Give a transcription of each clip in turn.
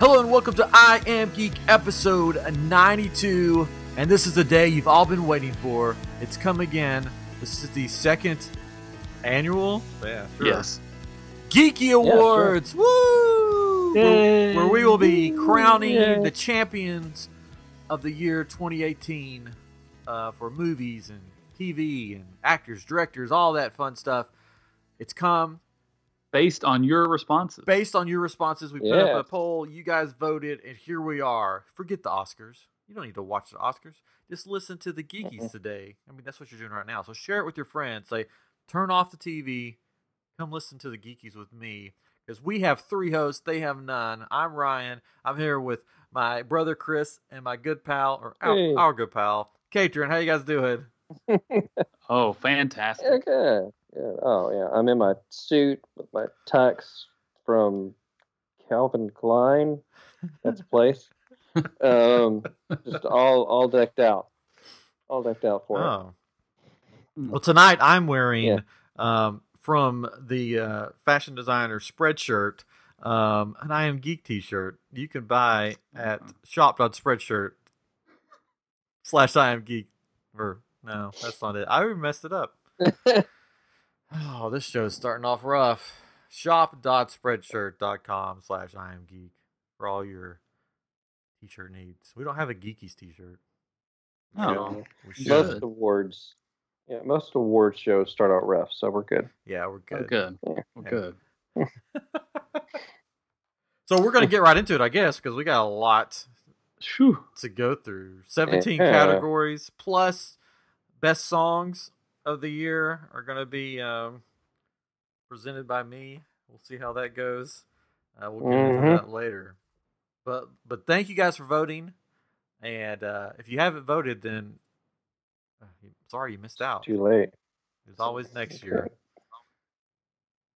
Hello and welcome to I Am Geek episode 92. And this is the day you've all been waiting for. It's come again. This is the second annual yeah, sure. Yes. Geeky Awards. Woo! Where, where we will be crowning Yay. the champions of the year 2018 uh, for movies and TV and actors, directors, all that fun stuff. It's come Based on your responses. based on your responses. We put up a poll. You guys voted, and here we are. Forget the Oscars. You don't need to watch the Oscars. Just listen to the geekies today. I mean, that's what you're doing right now. So share it with your friends. Say, turn off the TV. Come listen to the geekies with me. Because we have three hosts. They have none. I'm Ryan. I'm here with my brother Chris and my good pal, or our, Hey. our good pal, Katrin. How you guys doing? Oh, fantastic. Yeah, good. Yeah. Oh, yeah. I'm in my suit with my tux from Calvin Klein. That's a place. um, just all all decked out, all decked out for it. Oh. Well, tonight I'm wearing Yeah. um, from the uh, fashion designer Spreadshirt um, an I Am Geek T-shirt. You can buy at shop.spreadshirt slash I Am Geek. Or no, that's not it. I messed it up. Oh, this show's starting off rough. Shop.spreadshirt.com slash I Am Geek for all your T-shirt needs. We don't have a Geekies T-shirt. Oh, We should. most awards, yeah, most award shows start out rough, so we're good. Yeah, we're we're good. good. Yeah. We're good. So we're gonna get right into it, I guess, because we got a lot Phew. to go through. Seventeen Yeah. categories plus best songs of the year are gonna be um, presented by me. We'll see how that goes. Uh, we'll get into Mhm. that later. But but thank you guys for voting. And uh, if you haven't voted, then uh, sorry you missed out. Too late. It's always next year.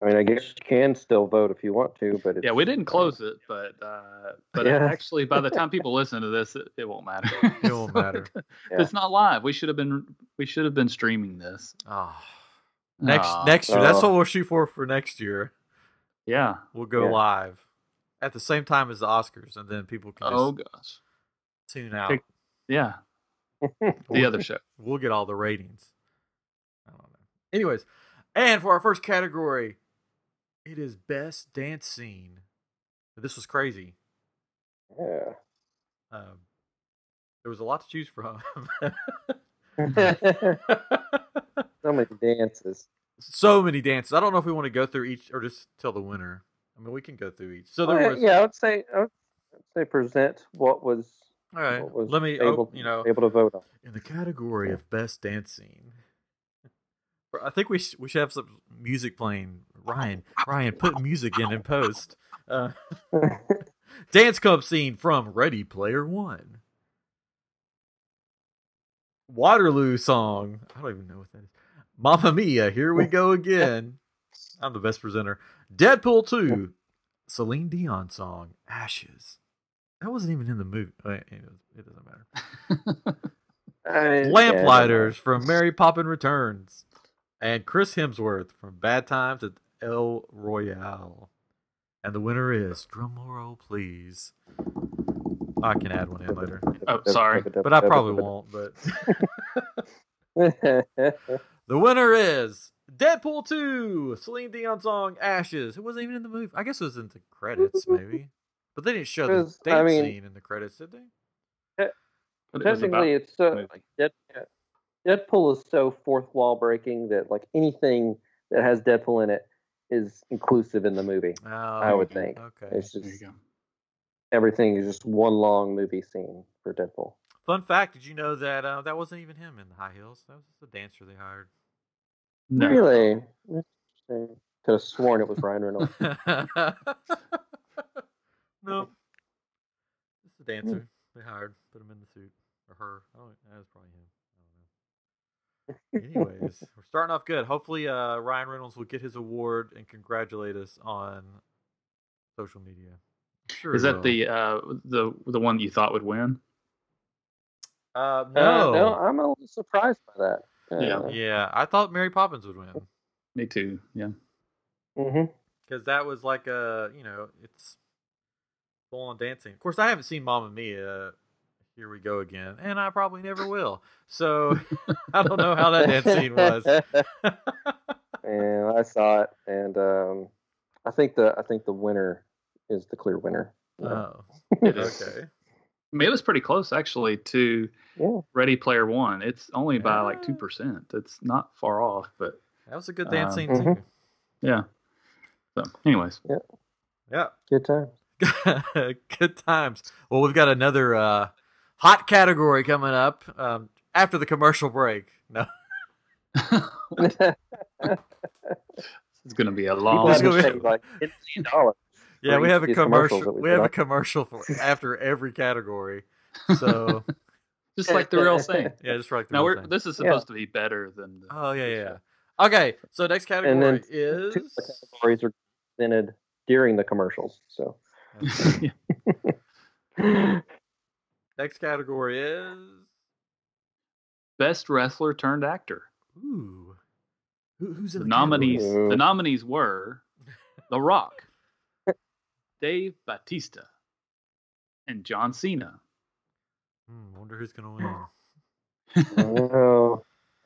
I mean, I guess you can still vote if you want to, but it's, Yeah, we didn't close it, but uh, but Yeah. actually, by the time people listen to this, it, it won't matter. It won't matter. Yeah. It's not live. We should have been we should have been streaming this. Oh. Next Aw. next year. That's Oh. what we'll shoot for for next year. Yeah. We'll go Yeah. live at the same time as the Oscars, and then people can just Oh gosh. tune out. Pick- Yeah. The other show. We'll get all the ratings. I don't know. Anyways, and for our first category, it is best dance scene. This was crazy. yeah. Um, there was a lot to choose from. so many dances. so many dances. I don't know if we want to go through each or just tell the winner. I mean, we can go through each. So there Well, was. yeah, I would say I would say present what was All right. was Let me. able, oh, you know, able to vote on. in the category of best dance scene. I think we sh- we should have some music playing. Ryan, Ryan, put music in and post. Uh, dance club scene from Ready Player One. Waterloo song. I don't even know what that is. Mamma Mia, here we go again. I'm the best presenter. Deadpool 2. Celine Dion song, Ashes. That wasn't even in the movie. Wait, It doesn't matter. I mean, Lamplighters from Mary Poppin Returns, and Chris Hemsworth from Bad Times at El Royale. And the winner is drum roll, please. I can add one in later, Oh, sorry. but I probably won't. But the winner is Deadpool Two, Celine Dion song "Ashes." It wasn't even in the movie. I guess it was in the credits, maybe, but they didn't show the Because, dance I mean- scene in the credits, did they? But it was about- Technically, it's so like Dead, Deadpool is so fourth wall breaking that like anything that has Deadpool in it is inclusive in the movie. Oh, I would think Okay. it's There you just go. everything is just one long movie scene for Deadpool. Fun fact: Did you know that uh, that wasn't even him in the high heels? That was just a dancer they hired. No. Really? Interesting. Could have sworn it was Ryan Reynolds. no, just a dancer they hired. Put him in the suit or her. Oh, that was probably him. I don't know. Anyways, we're starting off good. Hopefully, uh, Ryan Reynolds will get his award and congratulate us on social media. I'm Sure, Is that will. the uh the the one you thought would win? Uh, Uh, no. no, I'm a little surprised by that. Yeah. Uh, Yeah, I thought Mary Poppins would win Me too. Yeah. mhm. because that was like a you know it's full on dancing. Of course, I haven't seen Mamma Mia. Here we go again, and I probably never will. So I don't know how that dance scene was. and I saw it, and um, I think the I think the winner is the clear winner. Oh, It is. okay. I mean, it was pretty close actually to Yeah. Ready Player One. It's only by like two percent. It's not far off, but That was a good dance Um, scene Mhm. too. yeah. So, anyways, Yeah. Yeah. Good times. Good times. Well, we've got another uh, hot category coming up um, after the commercial break. No, it's going to be a long. It's gonna be- like fifteen dollars. yeah, we have a commercial. we We have a commercial for after every category. So just like the real thing. yeah, just like the Now real we're thing. this is Yeah. supposed to be better than. The, Oh yeah, yeah. Okay, so next category And then is Two of the categories are presented during the commercials. So Yeah. Next category is Best wrestler turned actor. ooh. Who, who's in The the nominees. Ooh. The nominees were The Rock, Dave Batista, and John Cena. category? Hmm, wonder who's gonna win. oh,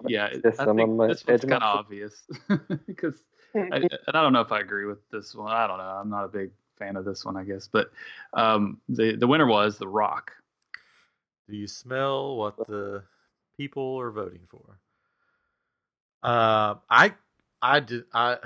Yeah, it- I think my this one's kind of of obvious because, I, and I don't know if I agree with this one. I don't know. I'm not a big fan of this one, I guess. But um, the the winner was The Rock. Do you smell what the people are voting for? Uh, I, I did. I,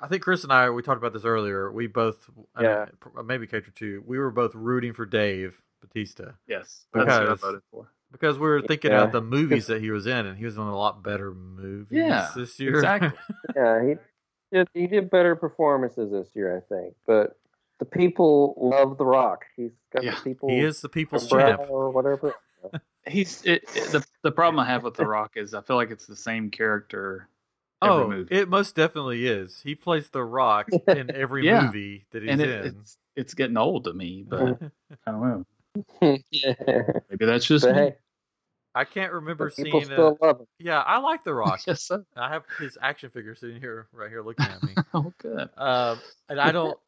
I think Chris and I we talked about this earlier. We both, Yeah. I- maybe Cater too. We were both rooting for Dave Batista Yes, that's who I Because- voted for. because we were thinking Yeah. of the movies that he was in, and he was in a lot better movies Yeah, this year. Exactly. yeah, he did. He did better performances this year, I think. But the people love The Rock. He's got Yeah. the people. he is the people's champ. or whatever. He's it, it- the the problem I have with The Rock is I feel like it's the same character every Oh, movie, it most definitely is. He plays the Rock in every Yeah. movie that he's and in. it's it's getting old to me. But I don't know. yeah. Maybe that's just But me. hey, I can't remember seeing. Uh, still love him. yeah, I like the Rock. Yes, sir. I have his action figure sitting here, right here, looking at me. Oh, good. um, and I don't,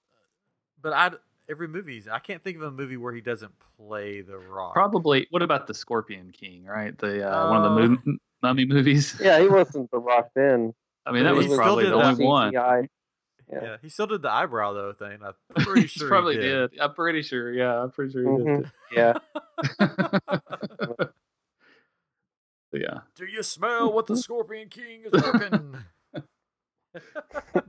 but I every movie I can't think of a movie where he doesn't play the Rock. Probably. What about the Scorpion King? Right, the uh, one of the Uh, mo- mummy movies. Yeah, he wasn't The Rock then. I mean, that was probably the that. only one. CGI. Yeah. Yeah. he still did the eyebrow though thing. I'm pretty sure probably he did. did. I'm pretty sure. Yeah, I'm pretty sure he Mhm. Yeah. yeah. Do you smell what the Scorpion King is cooking?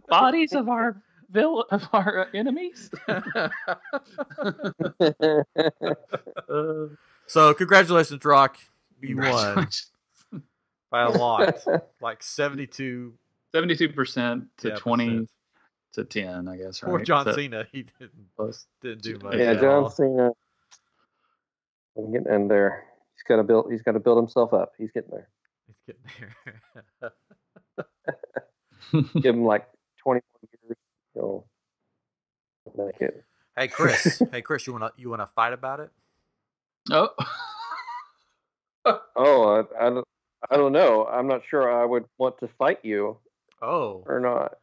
Bodies of our vill of our enemies. So congratulations, Rock. You won by a lot, like seventy-two. Seventy-two percent to yeah, twenty percent. to ten, I guess. Poor? John So- Cena, he didn't didn't do much. yeah, at John all. Cena. I'm getting in there. He's got to build. He's got to build himself up. He's getting there. He's getting there. Give him like 20 more years. He'll make it. hey Chris, hey Chris, you wanna you wanna fight about it? oh. Oh, I, I, don't, I don't know. I'm not sure I would want to fight you Oh, or not.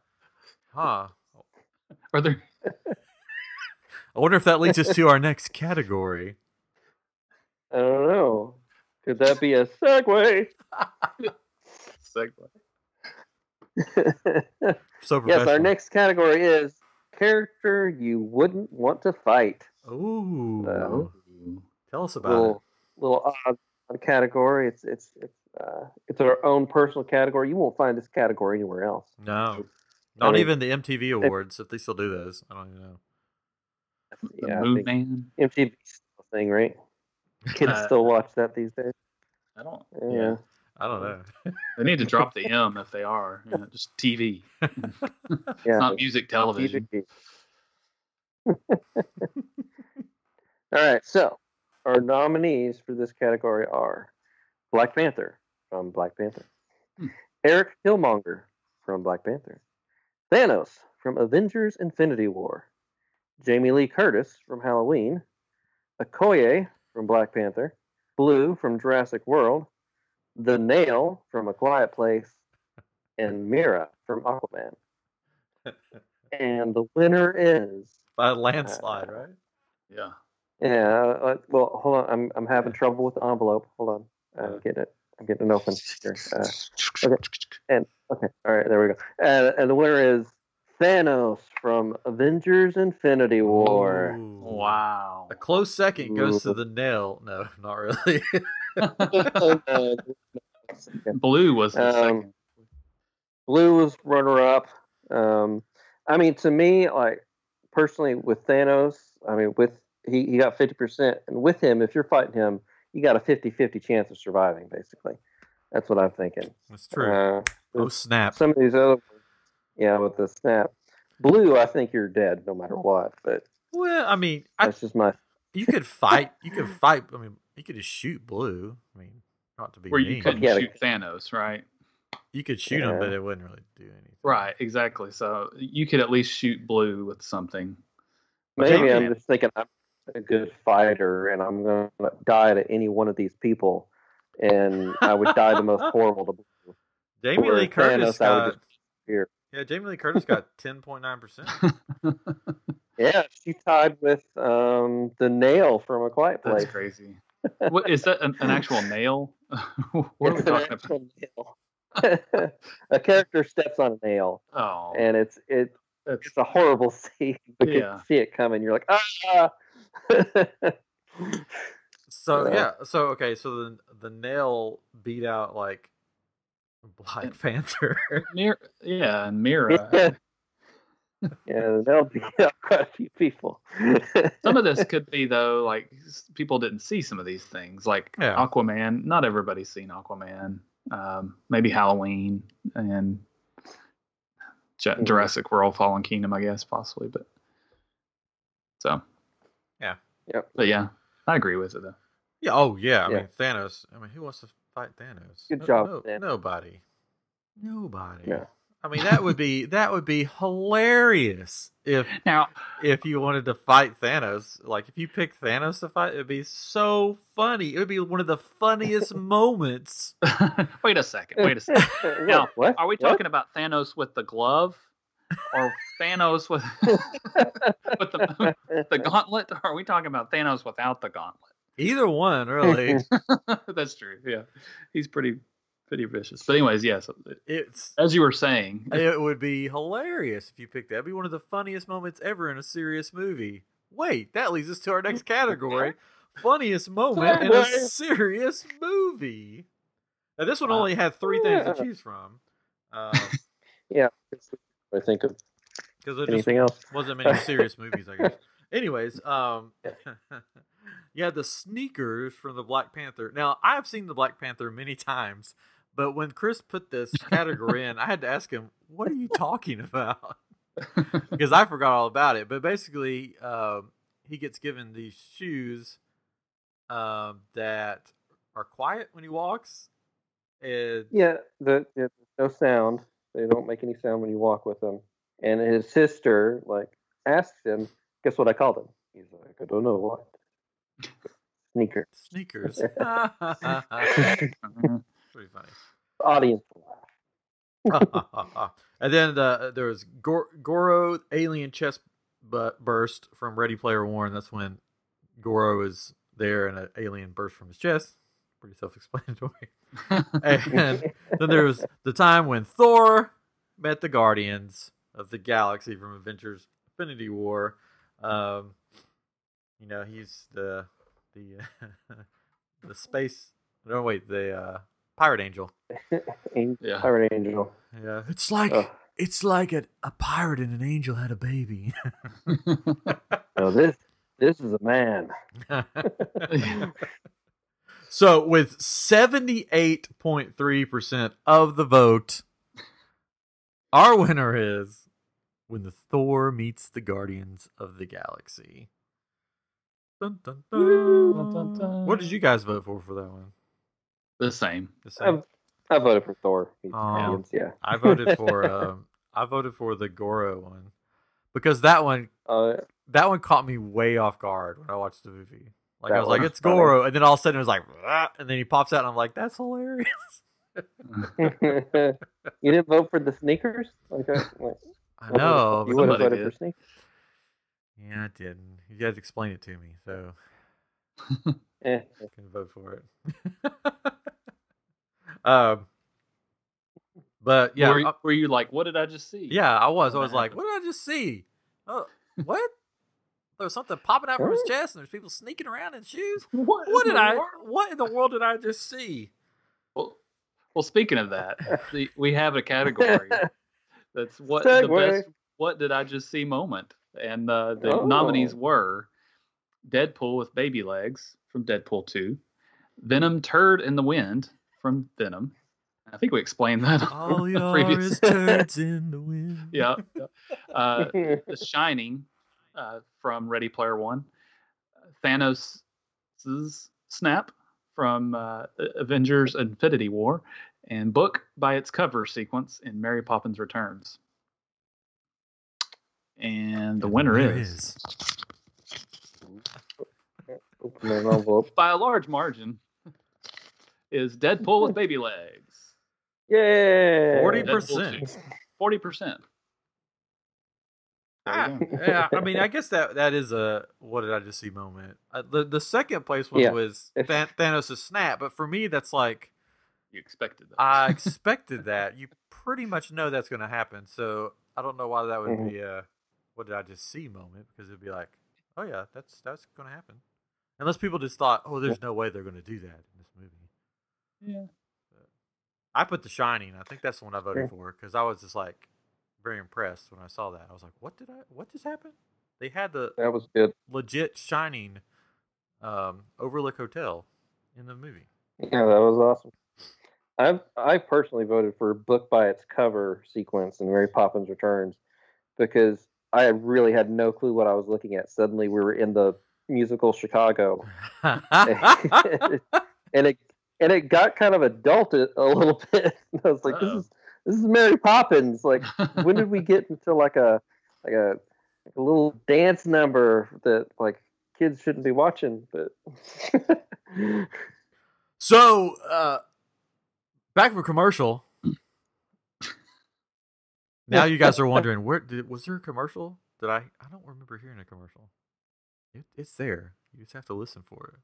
huh. Are there I wonder if that leads us to our next category. I don't know. Could that be a segue? segue? So yes, our next category is character you wouldn't want to fight. Ooh, Oh. tell us about little little odd, odd category. It's it's it's uh, it's our own personal category. You won't find this category anywhere else. it. No, I not mean, even the MTV Awards, if they still do those. I don't even know. The Yeah, I Moon think Man. MTV thing, right? Kids Uh, still watch that these days. I don't. Yeah. Yeah. I don't know. They need to drop the M if they are. You know, just TV. Yeah. Not music television. TV. All right, so our nominees for this category are Black Panther from Black Panther, Hmm. Eric Killmonger from Black Panther, Thanos from Avengers Infinity War, Jamie Lee Curtis from Halloween, Okoye from Black Panther, Blue from Jurassic World, The Nail from A Quiet Place, and Mera from Aquaman. And the winner is By a landslide, Uh, right? Yeah. Yeah. Uh, well, hold on. I'm I'm having trouble with the envelope. Hold on. I'm getting it. I'm getting it open here. Uh, okay. All right. There we go. Uh, and the winner is Thanos from Avengers: Infinity War. Ooh. Wow. A close second goes to the nail. No, not really. Blue was the Um, second. Blue was runner up. Um, I mean, to me, like personally, with Thanos, I mean, with he, he got fifty percent, and with him, if you're fighting him, you got a 50-50 chance of surviving. Basically, that's what I'm thinking. That's true. Uh, oh snap! some of these other, ones, yeah, with the snap, blue, I think you're dead no matter what. But Well, I mean, I, that's just my. you could fight. You could fight. I mean, you could just shoot blue. I mean, not to be Where mean. you couldn't Yeah, shoot Thanos, right? You could shoot him, but it wouldn't really do anything. Right, exactly. So you could at least shoot blue with something. Maybe I'm just thinking I'm a good fighter, and I'm gonna die to any one of these people, and I would die the most horrible to blue. Jamie Or Lee Curtis Thanos, I would got. just fear. Yeah, Jamie Lee Curtis got ten point nine percent. Yeah, she tied with um, the nail from A Quiet place. That's Place. crazy. What is that? An, an actual nail? what are we It's an talking about? actual nail. a character steps on a nail, Oh, and it's it, that's it's a horrible scene. But you Yeah. can see it coming. You're like, ah. So Yeah. yeah, so okay, so the the nail beat out like Black Panther. Mir- yeah, and Mera. Yeah, there'll be out quite a few people. Some of this could be though, like people didn't see some of these things, like Yeah. Aquaman. Not everybody's seen Aquaman. Um, maybe Halloween and Ju- Mhm. Jurassic World: Fallen Kingdom, I guess, possibly. But so Yeah. Yep. But yeah, I agree with it though. yeah, oh yeah. I Yeah. mean Thanos. I mean, who wants to fight Thanos? Good No- job, no- Thanos. nobody. Nobody. Yeah. I mean, that would be that would be hilarious if Now, if you wanted to fight Thanos. Like if you picked Thanos to fight, it'd be so funny. It would be one of the funniest moments. wait a second. Wait a second. Now, what? Are we What? talking about Thanos with the glove, or Thanos with with the the gauntlet? Or are we talking about Thanos without the gauntlet? Either one, really. That's true. Yeah, he's pretty pretty vicious. But anyways, yes. it's As you were saying, it would be hilarious if you picked that. It'd be one of the funniest moments ever in a serious movie. Wait, that leads us to our next category: funniest moment in a serious movie. Now, this one only had three things to Yeah. choose from. Um, yeah. I think of because there just anything else. wasn't many serious movies, I guess. Anyways, um, you had the sneakers from the Black Panther. Now, I've seen the Black Panther many times, but when Chris put this category in, I had to ask him, "What are you talking about?" Because I forgot all about it. But basically, um, he gets given these shoes um, that are quiet when he walks. And Yeah, the, the no sound. They don't make any sound when you walk with them. And his sister like asks him, "Guess what I called him?" He's like, "I don't know what." Sneaker. sneakers. Pretty funny. Audience and then the, there was Gor- Goro alien chest bu- burst from Ready Player One. That's when Goro is there and an alien burst from his chest. Pretty self-explanatory. and then there was the time when Thor met the Guardians of the Galaxy from Avengers Infinity War. Um, you know, he's the the the space. No, wait, the uh, pirate angel. Angel, Yeah. Pirate Angel. Yeah, it's like Ugh. it's like a, a pirate and an angel had a baby. No, this this is a man. so with seventy eight point three percent of the vote, our winner is when the Thor meets the Guardians of the Galaxy. Dun, dun, dun. Dun, dun, dun. What did you guys vote for for that one? The same. The same? I've, I voted for Thor. He's Oh. yeah. I voted for um, I voted for the Goro one because that one Uh, that one caught me way off guard when I watched the movie. Like I was like, one? it's Goro, and then all of a sudden it was like, "Ah," and then he pops out, and I'm like, that's hilarious. you didn't vote for the sneakers? Okay. wait. I know, You would have voted did. for sneakers. Yeah, I didn't. You had to explain it to me, so Eh, I can vote for it. Um, but yeah, were, you- uh, were you like, what did I just see? yeah, I was. I was like, what did I just see? Oh, what? There was something popping out from his chest, and there's people sneaking around in shoes. What, What did I? world? What in the world did I just see? Well, well, speaking of that, the, we have a category that's what the best. What did I just see moment? And uh, the Oh. nominees were Deadpool with baby legs from Deadpool Two, Venom Turd in the Wind from Venom. I think we explained that. on All the you are previous- is turds in the wind. yeah. yeah. Uh, The Shining uh, from Ready Player One, Thanos' Snap from uh, Avengers Infinity War, and Book by its cover sequence in Mary Poppins Returns. And the winner is, Open an envelope. by a large margin, is Deadpool with baby legs. Yeah, forty percent. Forty percent. Ah, yeah, I mean, I guess that that is a what did I just see moment. Uh, the the second place one Yeah. was If- Than- Thanos' snap, but for me, that's like You expected that. I expected that. You pretty much know that's going to happen, so I don't know why that would Mhm. be a what did I just see moment because it'd be like, oh yeah, that's that's going to happen, unless people just thought, oh, there's no way they're going to do that in this movie. Yeah. I put The Shining. I think that's the one I voted Sure. for because I was just like very impressed when I saw that. I was like, what did I? What just happened? They had the That was good. legit Shining um, Overlook Hotel in the movie. Yeah, that was awesome. I've I personally voted for book by its cover sequence in Mary Poppins Returns because I really had no clue what I was looking at. Suddenly, we were in the musical Chicago, and it and it got kind of adult a little bit. And I was like, Uh-oh. this is this is Mary Poppins. Like, when did we get into like a like a, like a little dance number that like kids shouldn't be watching? But so uh, back from commercial. Now you guys are wondering where did was there a commercial? Did I? I don't remember hearing a commercial. It, it's there. You just have to listen for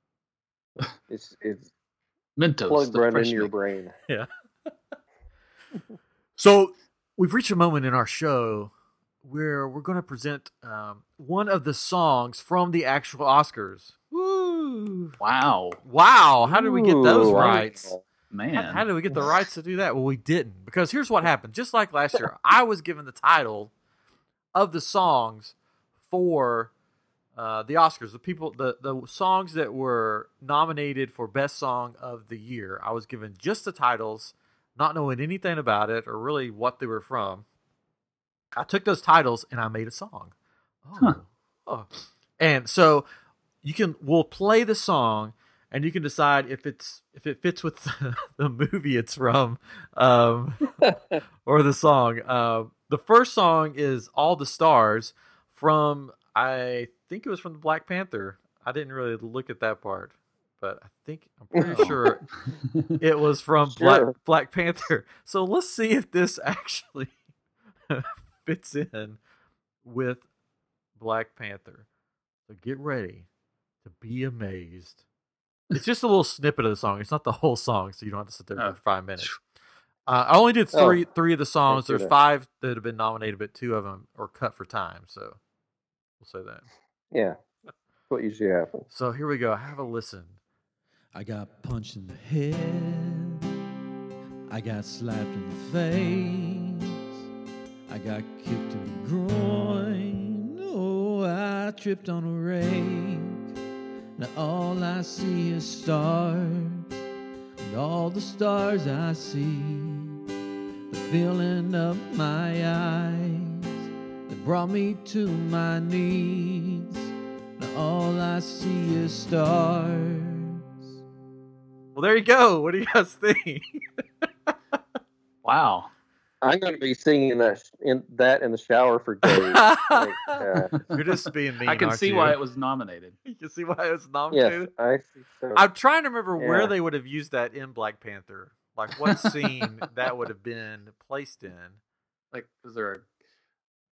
it. it's it's Mentos. plugged the right fresh into your brain. Yeah. So we've reached a moment in our show where we're going to present um, one of the songs from the actual Oscars. Woo! Wow, Wow! How did we get those Ooh, rights? man. How, how did we get the rights to do that? Well, we didn't because here's what happened. Just like last year, I was given the title of the songs for uh, the Oscars. The people, the the songs that were nominated for best song of the year. I was given just the titles, not knowing anything about it or really what they were from. I took those titles and I made a song. Oh, Huh. oh. and so you can we'll play the song and you can decide if it's if it fits with the movie it's from um, or the song. Uh, the first song is "All the Stars" from I think it was from the Black Panther. I didn't really look at that part, but I think I'm pretty Oh. sure it was from Sure. Black Black Panther. So let's see if this actually fits in with Black Panther. So get ready to be amazed. It's just a little snippet of the song. It's not the whole song, so you don't have to sit there Oh. for five minutes. Uh, I only did Oh. three three of the songs. There's five that have been nominated, but two of them are cut for time. So we'll say that. Yeah, that's what usually happens. So here we go. Have a listen. I got punched in the head. I got slapped in the face. I got kicked in the groin. Oh, I tripped on a rake. Now all I see is stars. And all the stars I see, the filling up my eyes that brought me to my knees. Now all I see is stars. Well, there you go. What do you guys think? wow. I'm going to be singing that in that in the shower for days. Like, uh, You're just being mean. I can aren't see you? why it was nominated. You can see why it was nominated. yes, nominated. I see. So. I'm trying to remember where they would have used that in Black Panther. Like what scene that would have been placed in. Like, was there a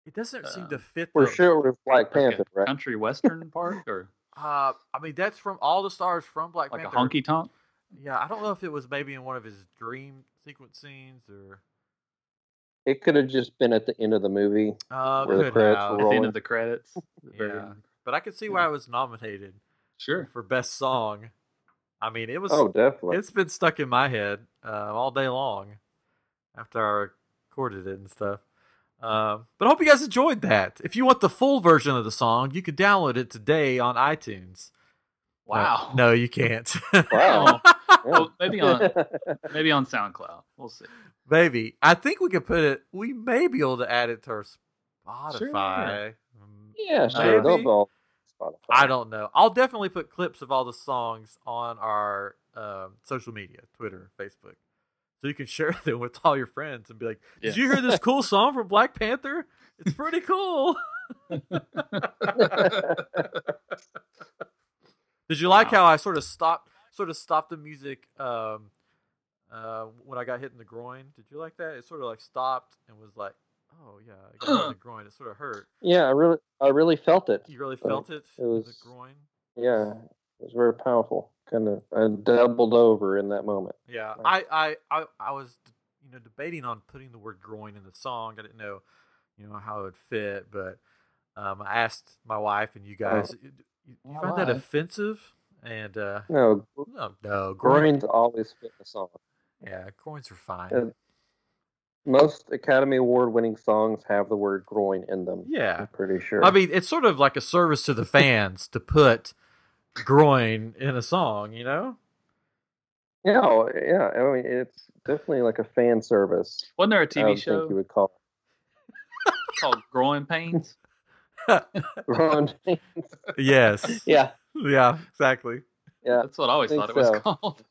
It doesn't seem Uh, to fit. For the- sure, it was Black Like Panther, a right? country western part, or Uh, I mean, that's from all the stars from Black like a Panther. honky tonk? Yeah, I don't know if it was maybe in one of his dream sequence scenes or. It could have just been at the end of the movie. Uh, Where the credits have. were At the end of the credits. Yeah, but I could see why it was nominated Sure. for best song. I mean, it was. Oh, definitely. It's been stuck in my head uh, all day long after I recorded it and stuff. Um, but I hope you guys enjoyed that. If you want the full version of the song, you can download it today on iTunes. Uh, Wow. no, you can't. Wow. Well, maybe on maybe on SoundCloud. We'll see. Maybe. I think we could put it. We may be able to add it to our Spotify. Mm, yeah, sure. They'll Maybe. Spotify. I don't know. I'll definitely put clips of all the songs on our um, social media, Twitter, Facebook, so you can share them with all your friends and be like, "Did Yeah. you hear this cool song from Black Panther? It's pretty cool." Did you like Wow. how I sort of stopped, sort of stopped the music um, uh, when I got hit in the groin? Did you like that? It sort of like stopped and was like, "Oh yeah, I got hit in the groin. It sort of hurt." yeah, I really, I really felt it. You really felt it, it was- the groin. Yeah, it was very powerful. Kind of, I doubled over in that moment. Yeah, I, I, I, I was, you know, debating on putting the word groin in the song. I didn't know, you know, how it would fit, but um, I asked my wife and you guys, "You- you, you find that offensive? And uh, No, no, no, groin. groins always fit the song. Yeah, groins are fine. Uh, Most Academy Award winning songs have the word groin in them. yeah, I'm pretty sure. I mean, it's sort of like a service to the fans to put groin in a song. You know? yeah, oh, yeah. I mean, it's definitely like a fan service. Wasn't there a I TV would show think you would call called Growing Pains? it. groin. yes. yeah, Yeah. Exactly. yeah. That's what I always think thought it was so. called.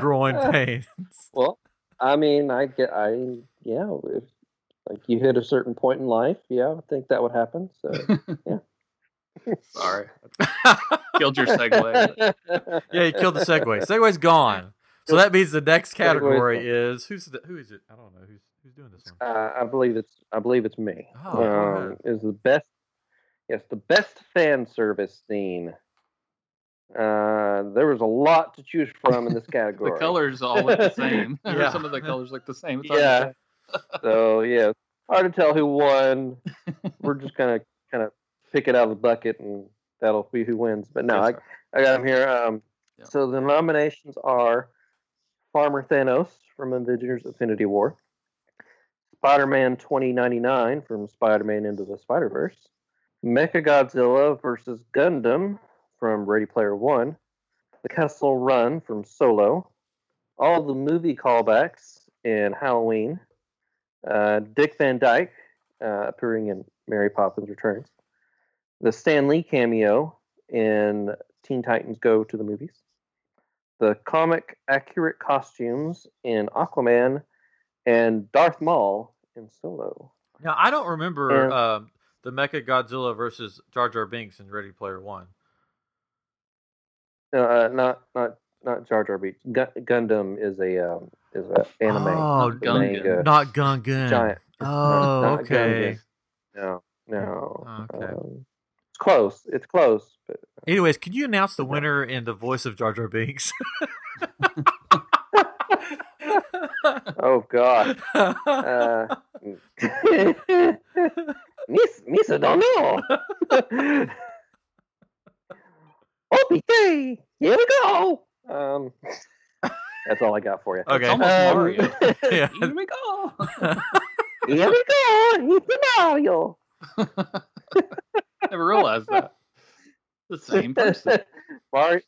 Groin pains. Well, I mean, I get, I yeah. If like you hit a certain point in life, yeah, I think that would happen. So Sorry. Killed your segue. Yeah, you killed the segue. Segway's gone. So that means the next category gone. is who's the, who is it? I don't know who's who's doing this one. Uh, I believe it's I believe it's me. Oh, um, is the best. Yes, the best fan service scene. Uh, there was a lot to choose from in this category. The colors all look the same. Or Yeah. Some of the colors look the same. It's Yeah. So yeah, hard to tell who won. We're just gonna kind of pick it out of the bucket, and that'll be who wins. But no, I. I got them here. Um, Yeah. So the nominations are Farmer Thanos from Avengers: Infinity War, Spider-Man 2099 from Spider-Man Into the Spider-Verse, Mechagodzilla versus Gundam from Ready Player One, The Kessel Run from Solo, all the movie callbacks in Halloween, uh, Dick Van Dyke uh, appearing in Mary Poppins Returns, the Stan Lee cameo in Teen Titans Go to the Movies, the comic accurate costumes in Aquaman, and Darth Maul in Solo. Now I don't remember And- um, the Mecha Godzilla versus Jar Jar Binks in Ready Player One. Uh, not not not Jar Jar Binks. Gu- Gundam is a um, is a anime. Oh, Gungan. manga. Not Gungan. Giant. Oh, Not okay. No, no. Okay. Um, close. It's close. But Anyways, can you announce the winner in the voice of Jar Jar Binks? oh god. Uh, Miss Misa don't know. OPK, here we go. Um, that's all I got for you. okay. It's almost Um, Mario. yeah. Here we go. Here we go. It's Mario. Never realized that. The same person. Mario,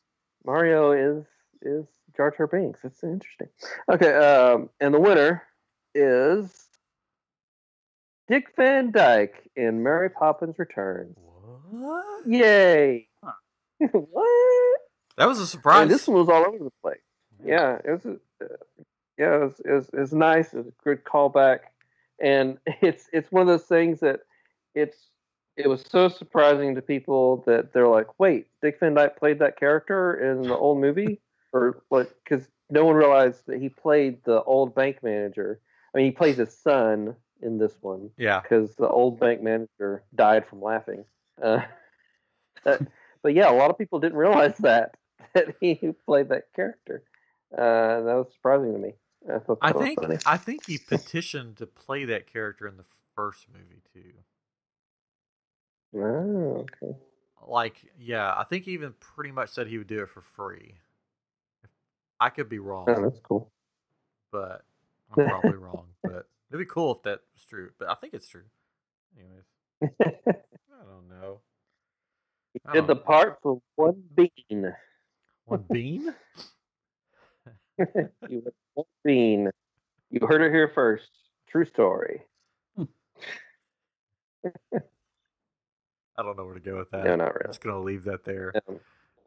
Mario is is Jar Jar Binks. That's interesting. Okay, um, and the winner is Dick Van Dyke in Mary Poppins Returns. What? Yay! Huh. what? That was a And surprise. this one was all over the place. Yeah, it was. Uh, yeah, it was, it was. It was nice. It was a good callback, and it's it's one of those things that it's it was so surprising to people that they're like, wait, Dick Van Dyke played that character in the old movie, or like, Because no one realized that he played the old bank manager. I mean, he plays his son in this one Yeah. because the old bank manager died from laughing. Uh, but, but yeah, a lot of people didn't realize that that he played that character. Uh, that was surprising to me. I I that think funny. I think he petitioned to play that character in the first movie too. Oh, okay. Like, yeah, I think he even pretty much said he would do it for free. I could be oh, wrong, Oh, that's cool. but I'm probably wrong. But it'd be cool if that was true. But I think it's true. Anyways, I don't know. he did the know. part for one bean. One bean? you went one bean. You heard it here first. True story. Hmm. I don't know where to go with that. No, not really. I'm just gonna leave that there. Um,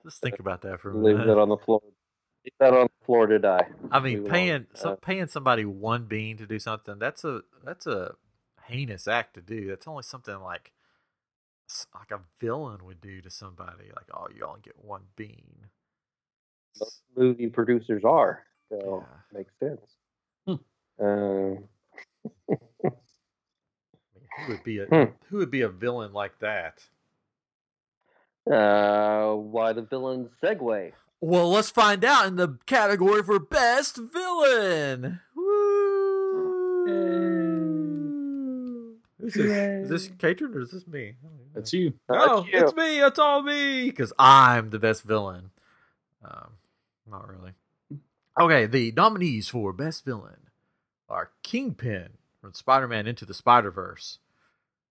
Just think about that for a leave minute. Leave that on the floor. Leave that on the floor to die. I mean, paying along. some, Uh, paying somebody one bean to do something that's a that's a heinous act to do. That's only something like like a villain would do to somebody. Like, oh, you only get one bean. most movie producers are. So Yeah. makes sense. Hmm. Um, who would be a Hmm. who would be a villain like that? uh, why the villain segue? Well, let's find out in the category for best villain. Woo! Who's this? Is this Catron or is this me? I don't even know. That's you. No, That's you. it's me. It's all me because I'm the best villain. Um, not really. Okay, the nominees for best villain are Kingpin from Spider-Man Into the Spider-Verse.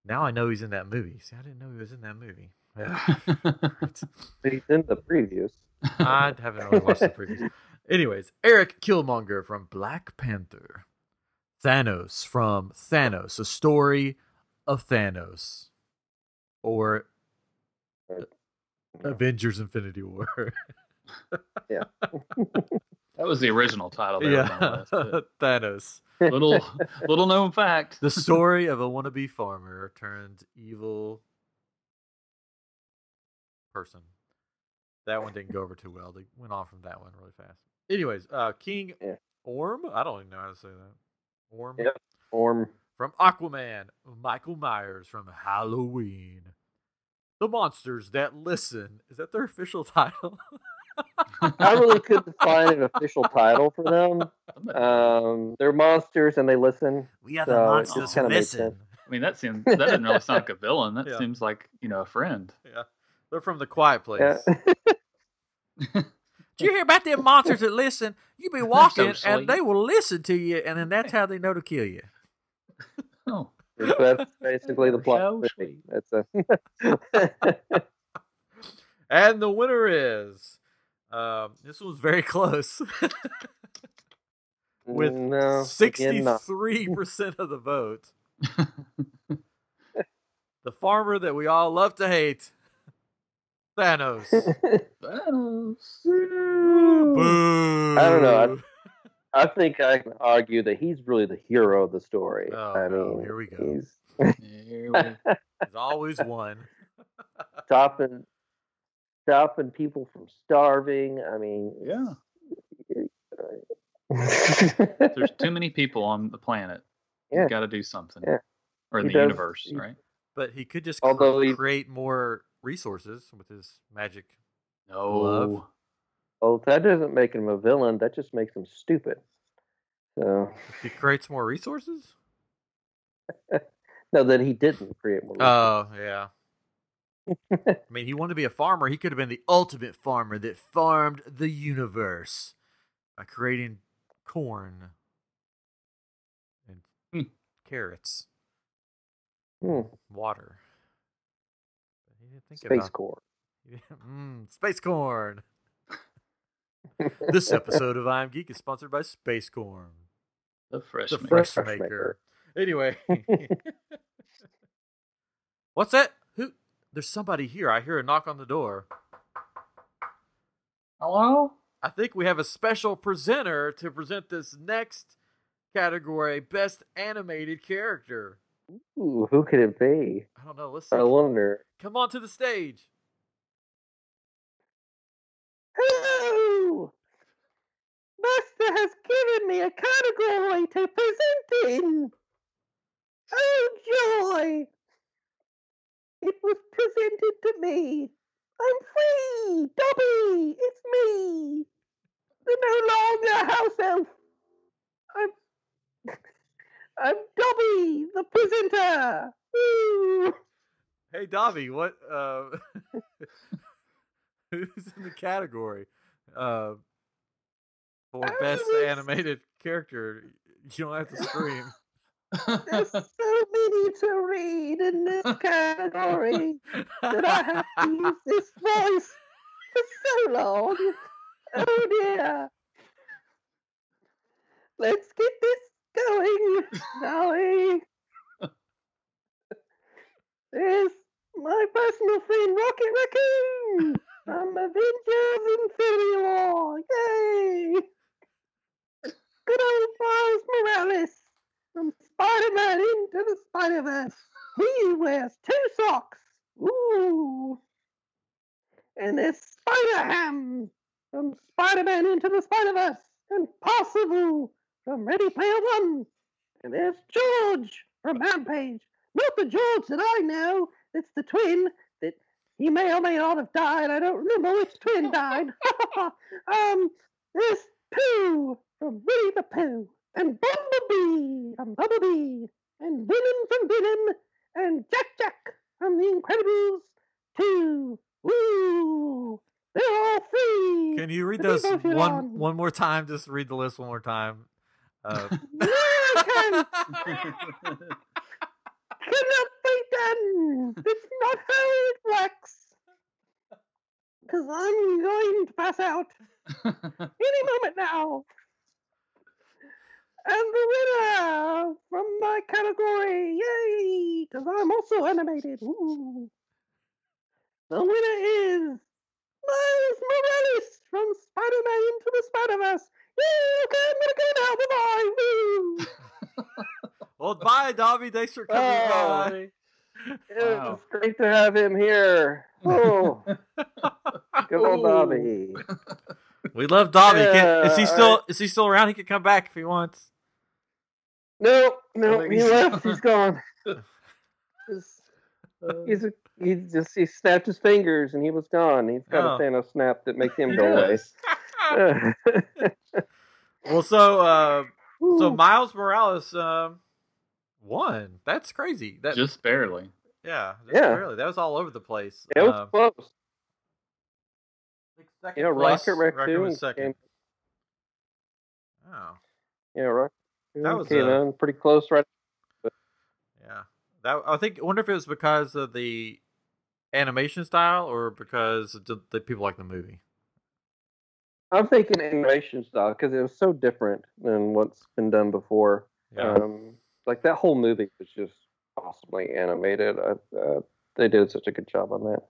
Now I know he's in that movie. See, I didn't know he was in that movie. He's in the previews. I haven't really watched the previous. Anyways, Eric Killmonger from Black Panther. Thanos from Thanos, a story of Thanos. Or Avengers Infinity War. That was the original title. There was on the yeah. list, Thanos. little little known fact. The story of a wannabe farmer turned evil person. That one didn't go over too well. They went on from that one really fast. Anyways, uh King Yeah. Orm? I don't even know how to say that. Orm? Yep. Orm. From Aquaman, Michael Myers from Halloween. The Monsters That Listen. Is that their official title? I really couldn't find an official title for them. Um, they're monsters and they listen. we are So the monsters just who kinda listen. I mean, that seems that doesn't really sound like a villain. That Yeah. seems like you know a friend. Yeah. They're from the Quiet Place. Yeah. Did you hear about them monsters that listen? You be walking so and they will listen to you, and then that's how they know to kill you. Oh, That's basically the plot. So of the sweet. movie. That's a And the winner is. Um, this was very close. With no. Sixty-three percent of the vote. the farmer that we all love to hate, Thanos. Thanos. Boo! I don't know. I think I can argue that he's really the hero of the story. Oh, I no, mean, here we go. He's Here we- There's always one. stopping, stopping people from starving. I mean, yeah. yeah. There's too uh, many people on the planet. Yeah. You got to do something. Yeah. Or in He the does- universe, he- right? But he could just Although cr- he- create more resources with his magic. No. Glove. Well, that doesn't make him a villain. That just makes him stupid. So, If he creates more resources. no, that he didn't create more. Oh yeah. I mean, he wanted to be a farmer. He could have been the ultimate farmer that farmed the universe by creating corn and Hmm. carrots, Hmm, water. But he didn't think Space about Corps. mm, space corn. This episode of I'm Geek is sponsored by Space Corn, The fresh the maker. fresh Fresh maker. maker. Anyway, what's that? Who? There's somebody here. I hear a knock on the door. Hello? I think we have a special presenter to present this next category Best Animated Character. Ooh, who could it be? I don't know. Let's see. I wonder. Come on to the stage. Hello! Master has given me a category to present in. Oh, it was presented to me. I'm free! Dobby! It's me! I'm no longer a house elf. I'm I'm Dobby, the presenter. Woo! Hey, Dobby, what? Uh, who's in the category uh, for I best was- animated character? You don't have to scream. There's so many to read in this category that I have to use this voice for so long. Oh dear. Let's get this going, shall we? There's my personal friend Rocket Raccoon from Avengers Infinity War. Yay! Good old Miles Morales from Spider-Man into the Spider-Verse. He wears two socks. Ooh. And there's Spider-Ham from Spider-Man into the Spider-Verse. And Parzival from Ready Player One. And there's George from Rampage. Not the George that I know. It's the twin that he may or may not have died. I don't remember which twin died. um, there's Pooh from Winnie the Pooh. And Bumblebee from Bumblebee. And Venom from Venom. And Jack Jack from The Incredibles 2. Woo! They're all free! Can you read The those one on. one more time? Just read the list one more time. Uh, No, I can't. cannot be done. It's not how it works. Because I'm going to pass out any moment now. And the winner from my category, yay! Because I'm also animated. Ooh. The winner is Miles Morales from Spider-Man into the Spider-Verse. Yay! Okay, I'm gonna go now. Bye-bye. Well, bye, Dobby. Thanks for coming Oh. by. It Wow. was great to have him here. Oh, good old Ooh. Dobby. We love Dobby. Can, is he still alright. is he still around? He can come back if he wants. No, no, he left. He's gone. He's, he's a, he just he snapped his fingers and he was gone. He's got Oh. a Thanos snap that makes him go away. Well, so uh, so Miles Morales um, won. That's crazy. That Just barely. yeah, just Yeah. barely. That was all over the place. it was Um, close. second You know, place, Rocket Raccoon was second. came. Oh, Yeah, Rocket That was, came uh, in pretty close, right? yeah. That I think. I wonder if it was because of the animation style or because the, the people like the movie. I'm thinking animation style because it was so different than what's been done before. Yeah. Um, like that whole movie was just awesomely animated. I, uh, they did such a good job on that.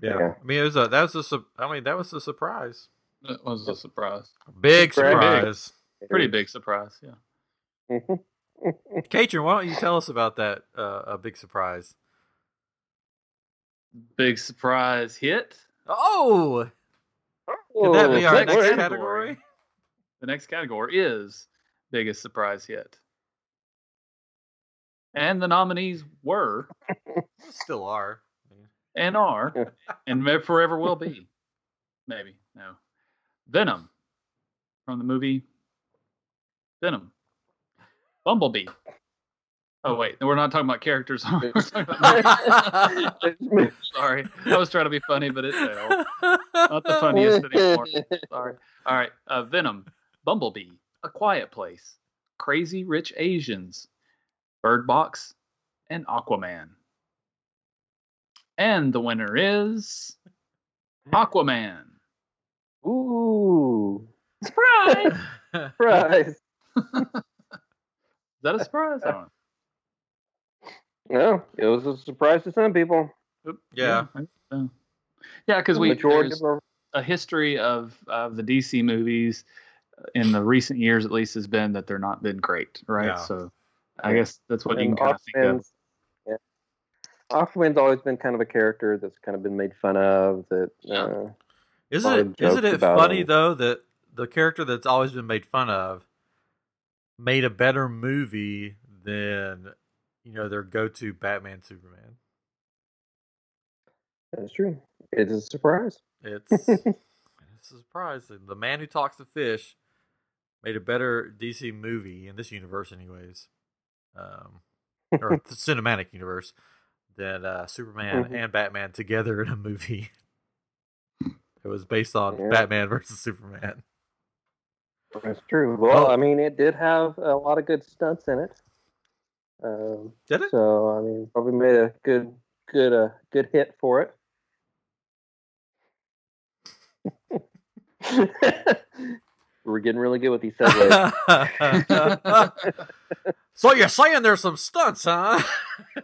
yeah. yeah. I mean, it was a that was a su- I mean that was a surprise. That was a surprise. Big surprise. big. Surprise. Pretty big surprise. Yeah. Katrin, why don't you tell us about that uh, a big surprise? Big surprise hit. Oh, could that be our next word. category? The next category is biggest surprise hit. And the nominees were Still are. And are and may forever will be. Maybe. No. Venom from the movie Venom. Bumblebee. Oh wait, we're not talking about characters. Talking about- Sorry, I was trying to be funny, but it failed. Not the funniest anymore. Sorry. All right. Uh, Venom, Bumblebee, A Quiet Place, Crazy Rich Asians, Bird Box, and Aquaman. And the winner is Aquaman. Ooh, Surprise! surprise! Is that a surprise? I don't know. No, it was a surprise to some people. Yeah. Yeah, because The we majority there's of our- a history of of the DC movies uh, in the recent years, at least, has been that they're not been great, right? Yeah. So, I guess that's what you can and kind of think of. Aquaman's- yeah. Aquaman's always been kind of a character that's kind of been made fun of. That uh, Isn't lot it of isn't it about funny him. though that the character that's always been made fun of made a better movie than you know their go-to Batman Superman. That's true. It's a surprise. It's it's a surprise. The man who talks to fish made a better DC movie in this universe, anyways, um, or the cinematic universe, than uh, Superman Mhm. and Batman together in a movie. it was based on Yeah. Batman versus Superman. That's true. Well, Oh. I mean, it did have a lot of good stunts in it. Um, Did it? so I mean, probably made a good, good, uh, good hit for it. We're getting really good with these segues. so you're saying there's some stunts, huh?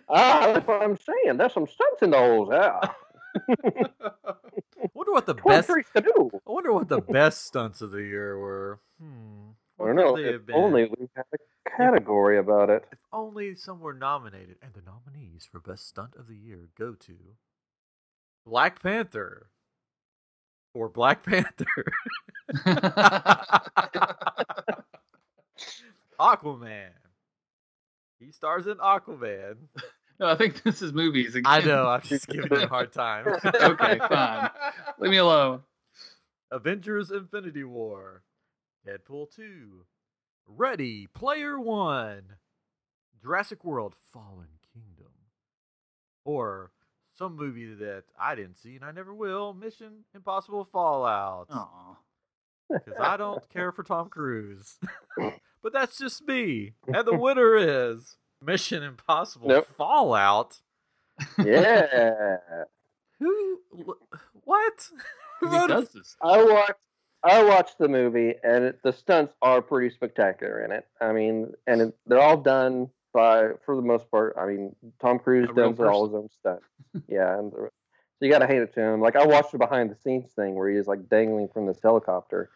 ah, that's what I'm saying. There's some stunts in those. Yeah. Wonder what the best. to do. I wonder what the best stunts of the year were. Hmm. I don't know. If only we had a category about it. If only some were nominated, and the nominees for best stunt of the year go to Black Panther or Black Panther, Aquaman. He stars in Aquaman. no, I think this is movies. Again. I know. I'm just giving you a hard time. Okay, fine. Leave me alone. Avengers: Infinity War, Deadpool 2, Ready Player One, Jurassic World: Fallen Kingdom, or some movie that I didn't see and I never will, Mission Impossible Fallout. Aw. Because I don't care for Tom Cruise. but that's just me. And the winner is Mission Impossible Nope. Fallout. Yeah. Who? What? Who He wrote a- does this. I watched. I watched the movie, and it, the stunts are pretty spectacular in it. I mean, and it, they're all done by, for the most part. I mean, Tom Cruise does all his own stunts. yeah, and the, so you gotta hand it to him. Like I watched the behind the scenes thing where he's like dangling from this helicopter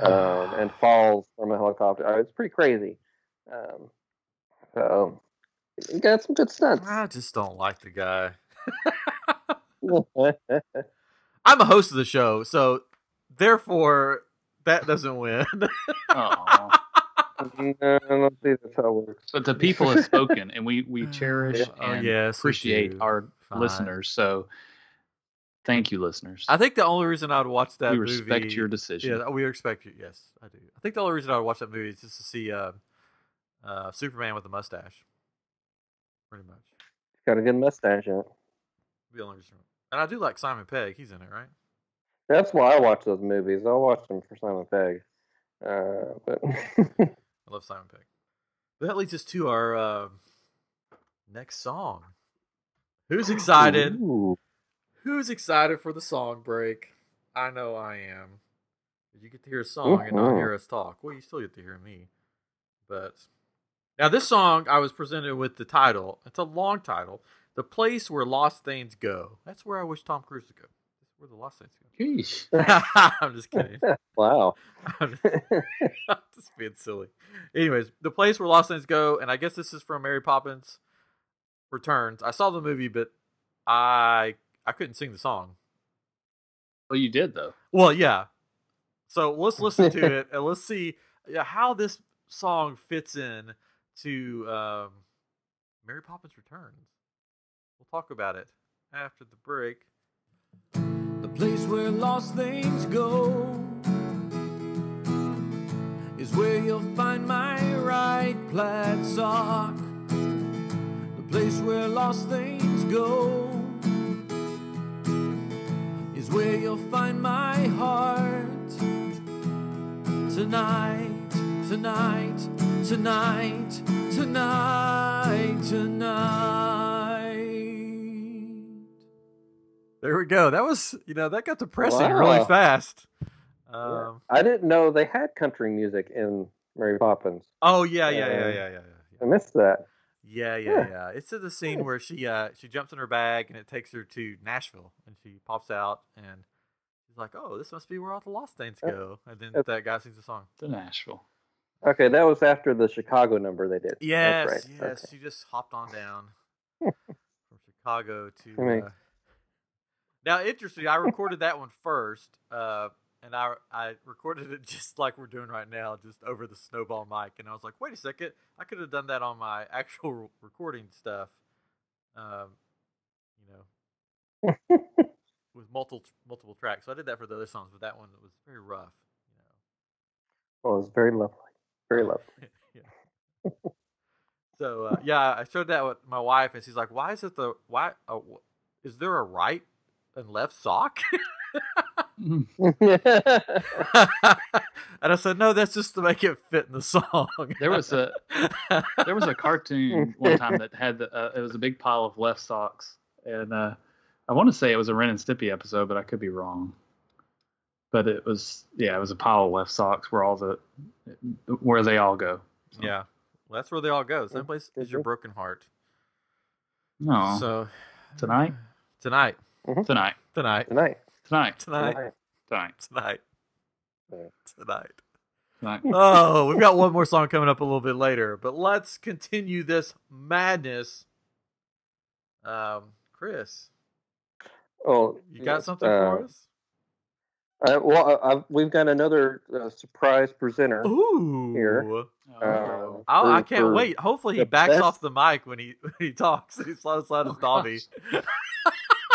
um, and falls from a helicopter. Uh, It's pretty crazy. Um, so you got some good stunts. I just don't like the guy. I'm a host of the show, so therefore that doesn't win. No, I don't think that's how it works. But the people have spoken, and we we cherish Yeah. Oh, and yes, appreciate our Fine. listeners. So, thank you, listeners. I think the only reason I would watch that we movie, respect your decision. yeah, we respect you. Yes, I do. I think the only reason I would watch that movie is just to see uh, uh, Superman with a mustache. Pretty much, He's Got a good mustache yeah. it. the only reason. And I do like Simon Pegg. He's in it, right? That's why I watch those movies. I'll watch them for Simon Pegg. Uh, but I love Simon Pegg. But that leads us to our uh, next song. Who's excited? Ooh. Who's excited for the song break? I know I am. Did you get to hear a song and not Mhm. hear us talk. Well, you still get to hear me. But now this song, I was presented with the title. It's a long title. The place where lost things go. That's where I wish Tom Cruise would go. That's where the lost things go. Yeesh. I'm just kidding. wow. I'm just, I'm just being silly. Anyways, the place where lost things go, and I guess this is from Mary Poppins Returns. I saw the movie, but I I couldn't sing the song. Well, you did though. Well, yeah. So let's listen to it and let's see how this song fits in to um, Mary Poppins Returns. We'll talk about it after the break. The place where lost things go is where you'll find my right plaid sock. The place where lost things go is where you'll find my heart tonight, tonight, tonight, tonight, tonight. There we go. That was, you know, that got depressing really fast. Um, I didn't know they had country music in Mary Poppins. oh yeah, yeah, yeah, yeah, yeah, yeah. I missed that. Yeah, yeah, Yeah. yeah. It's in the scene where she uh she jumps in her bag and it takes her to Nashville and she pops out and she's like, "Oh, this must be where all the lost things go." And then that guy sings the song. To Nashville. Okay, that was after the Chicago number they did. Yes, That's right. yes. She just hopped on down from Chicago to. I mean- Uh... Now, interesting. I recorded that one first, uh, and I I recorded it just like we're doing right now, just over the snowball mic. And I was like, wait a second, I could have done that on my actual recording stuff. Um, you know, with multiple multiple tracks. So I did that for the other songs, but that one was very rough. Well, it was very lovely. Very lovely. Yeah. So uh, yeah, I showed that with my wife, and she's like, "Why is it the why? Uh, is there a right and left sock?" And I said, "No, that's just to make it fit in the song." There was a there was a cartoon one time that had the, uh, it was a big pile of left socks, and uh, I want to say it was a Ren and Stimpy episode, but I could be wrong. But it was yeah, it was a pile of left socks where all the where they all go. So, yeah, well, that's where they all go. Same Mm, place is your mhm. broken heart. No, So tonight, tonight, tonight, tonight, Tonight. tonight, tonight, Tonight. tonight, tonight, tonight. tonight. oh, we've got one more song coming up a little bit later, but let's continue this madness. Um, Chris, Oh, you got yes, something uh, for us? Uh, well, I, I, we've got another uh, surprise presenter. Ooh, here. Oh, Uh, oh, I can't wait. Hopefully, he backs best- off the mic when he when he talks. He's not as loud as Oh, Dobby.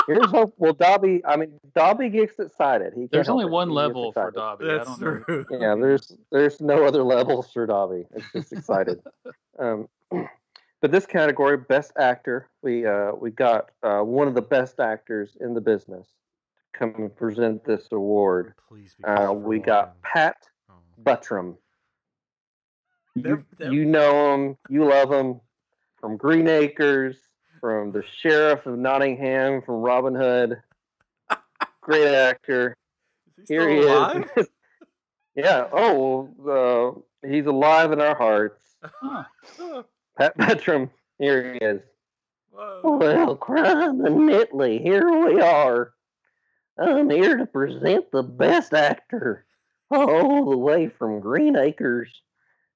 Here's hope. Well, Dobby. I mean, Dobby gets excited. He There's only one He level for excited. Dobby. I That's don't know. true. Yeah, there's there's no other levels for Dobby. It's just excited. um, but this category, best actor, we uh, we got uh, one of the best actors in the business to come and present this award. Please, be Uh, we Walken. got Pat Oh. Buttram. You, Never- never- you know him, you love him from Green Acres, from the Sheriff of Nottingham, from Robin Hood. Great actor. Is he Here still he alive? is. yeah. Oh, well, uh, he's alive in our hearts. Pat Buttram. Here he is. Whoa. Well, crime and Nitley, here we are. I'm here to present the best actor, all the way from Green Acres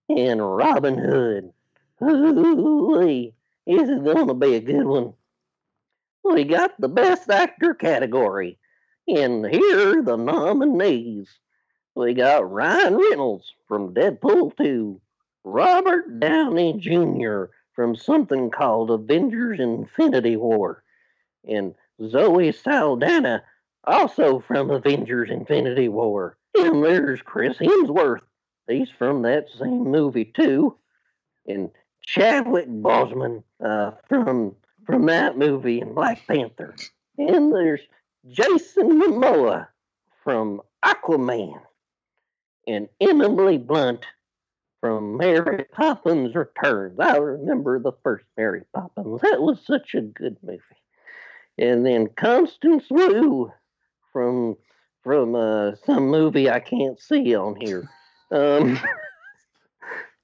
and Robin Hood. Ooh, this is going to be a good one. We got the best actor category, and here are the nominees. We got Ryan Reynolds from Deadpool 2, Robert Downey Jr. from something called Avengers Infinity War, and Zoe Saldana, also from Avengers Infinity War. And there's Chris Hemsworth. He's from that same movie too. And Chadwick Boseman uh, from from that movie in Black Panther. And there's Jason Momoa from Aquaman. And Emily Blunt from Mary Poppins Returns. I remember the first Mary Poppins. That was such a good movie. And then Constance Wu from from uh, some movie I can't see on here. Um,